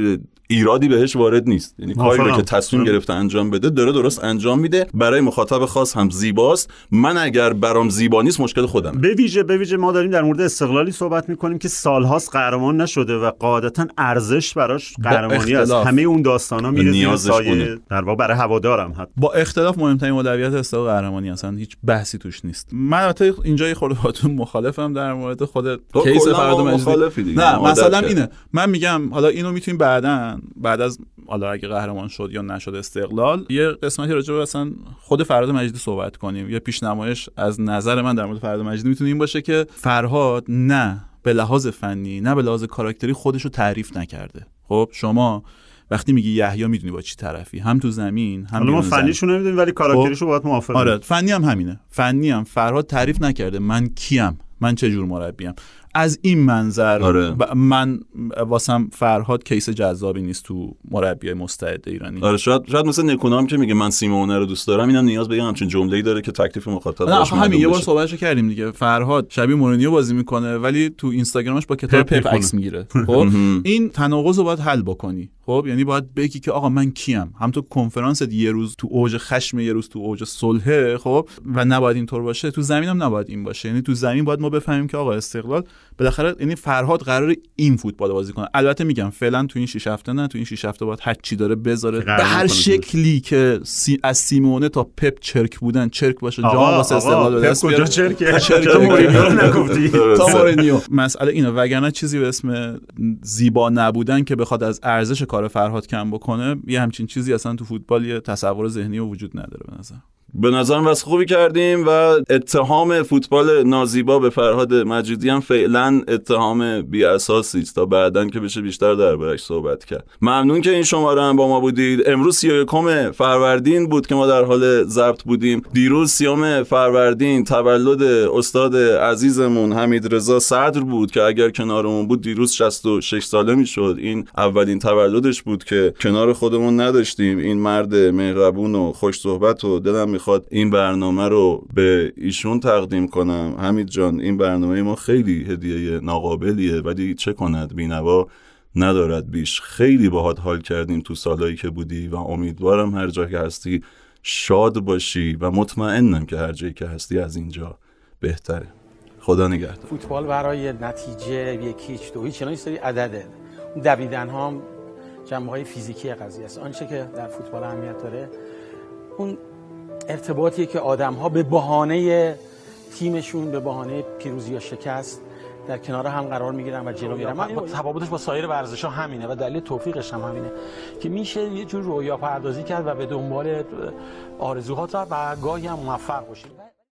[SPEAKER 1] ایرادی بهش وارد نیست. یعنی کاری رو که تصمیم گرفته انجام بده داره درست انجام میده. برای مخاطب خاص هم زیباست. من اگر برام زیبا نیست مشکل خودم
[SPEAKER 2] به ویژه به ویژه ما داریم در مورد استقلالی صحبت می‌کنیم که سالهاست قهرمان نشده و قاعدتا ارزش براش قهرمانی است. همه اون داستانا میره زیر سایه در واقع برای هوادارم حتی.
[SPEAKER 3] با اختلاف مهمترین اولویت استقلال قهرمانی اصلا هیچ بحثی توش نیست. من البته اینجا یه خورده خودتون مخالفم در مورد خود کیس مجیدی نه مثلا اینه. من میگم حالا اینو می‌تونیم بعدا بعد از حالا اگه قهرمان شد یا نشد استقلال یه قسمتی راجع به اصلا خود فرهاد مجیدی صحبت کنیم. یه پیشنمایش از نظر من در مورد فرهاد مجیدی می‌تونه این باشه که فرهاد نه به لحاظ فنی نه به لحاظ کاراکتری خودش رو تعریف نکرده. خب شما وقتی میگی یحیی می‌دونی با چی طرفی؟ هم تو زمین هم
[SPEAKER 2] ما فنیشو نمی‌دونیم ولی کاراکتریشو خب؟ باید موافقیم
[SPEAKER 3] آره فنی هم همینه. فنی هم. فرهاد تعریف نکرده. من کیم؟ من چه جور مربیم؟ از این منظر آره. من واسم فرهاد کیس جذابی نیست تو مربی مستعد ایرانی.
[SPEAKER 1] آره شاید شاید مثل نکونام که میگه من سیمونه رو دوست دارم اینم نیاز به همچین جمله‌ای داره که تکلیف مخاطب
[SPEAKER 3] نه همین یه بار صحبتش کردیم دیگه. فرهاد شبیه مورینیو بازی می‌کنه ولی تو اینستاگرامش با کتاب پپ عکس می‌گیره. خب؟ این تناقض رو باید حل بکنی. خب یعنی باید بگی که آقا من کیم. هم تو کنفرانس یه روز تو اوج خشم یه روز تو اوج صلح خب و نباید اینطور باشه. تو زمینم نباید این باشه. یعنی تو زمین باید ما بفهمیم که آقا استقلال بالاخره یعنی فرهاد قرار این فوتبال بازی کنه. البته میگم فعلا تو این 6 هفته نه تو این 6 هفته باید هر چی داره بذاره. به هر شکلی که سی... از سیمونه تا پپ چرک بودن چرک باشه جام واسه استقلال به دست
[SPEAKER 2] بیاره. چرک چرک نگفتی.
[SPEAKER 3] تا مورینیو. مسئله اینه وگرنه چیزی به اسم زیبا نبودن که بخواد از ارزش کار فرهاد کم بکنه یه همچین چیزی اصلا تو فوتبال یه تصور ذهنی وجود نداره به نظر.
[SPEAKER 1] به نظرم واسه خوبی کردیم و اتهام فوتبال نازیبا به فرهاد مجیدی هم فعلا اتهام بی اساسی است. تا بعدا که بشه بیشتر دربارش صحبت کرد. ممنون که این شماره هم با ما بودید. امروز 31 فروردین بود که ما در حال ضبط بودیم. دیروز سیام فروردین تولد استاد عزیزمون حمید رضا صدر بود که اگر کنارمون بود دیروز 66 ساله می‌شد. این اولین تولدش بود که کنار خودمون نداشتیم. این مرد مهربون و خوش صحبت و دلم می‌خواد این برنامه رو به ایشون تقدیم کنم. حمید جان این برنامه ما خیلی هدیه ناقابلیه ولی چه کند؟ بینوا ندارد بیش. خیلی باهات حال کردیم تو سالهایی که بودی و امیدوارم هر جا که هستی شاد باشی و مطمئنم که هر جایی که هستی از اینجا بهتره. خدا نگهدار.
[SPEAKER 6] فوتبال برای نتیجه یکی هیچ دو. هیچ سری عدده. دویدن ها جنبه های فیزیکی قضیه است. آنچه که در فوتبال اهمیت داره اون ارتباطی که آدم ها به بهانه تیمشون به بهانه پیروزی یا شکست در کنار هم قرار می‌گیرن و جلو میرن. تفاوتش با سایر ورزش ها همینه و دلیل توفیقش هم همینه که میشه یه جور رویا پردازی کرد و به دنبال آرزوهات و گاهی هم موفق باشید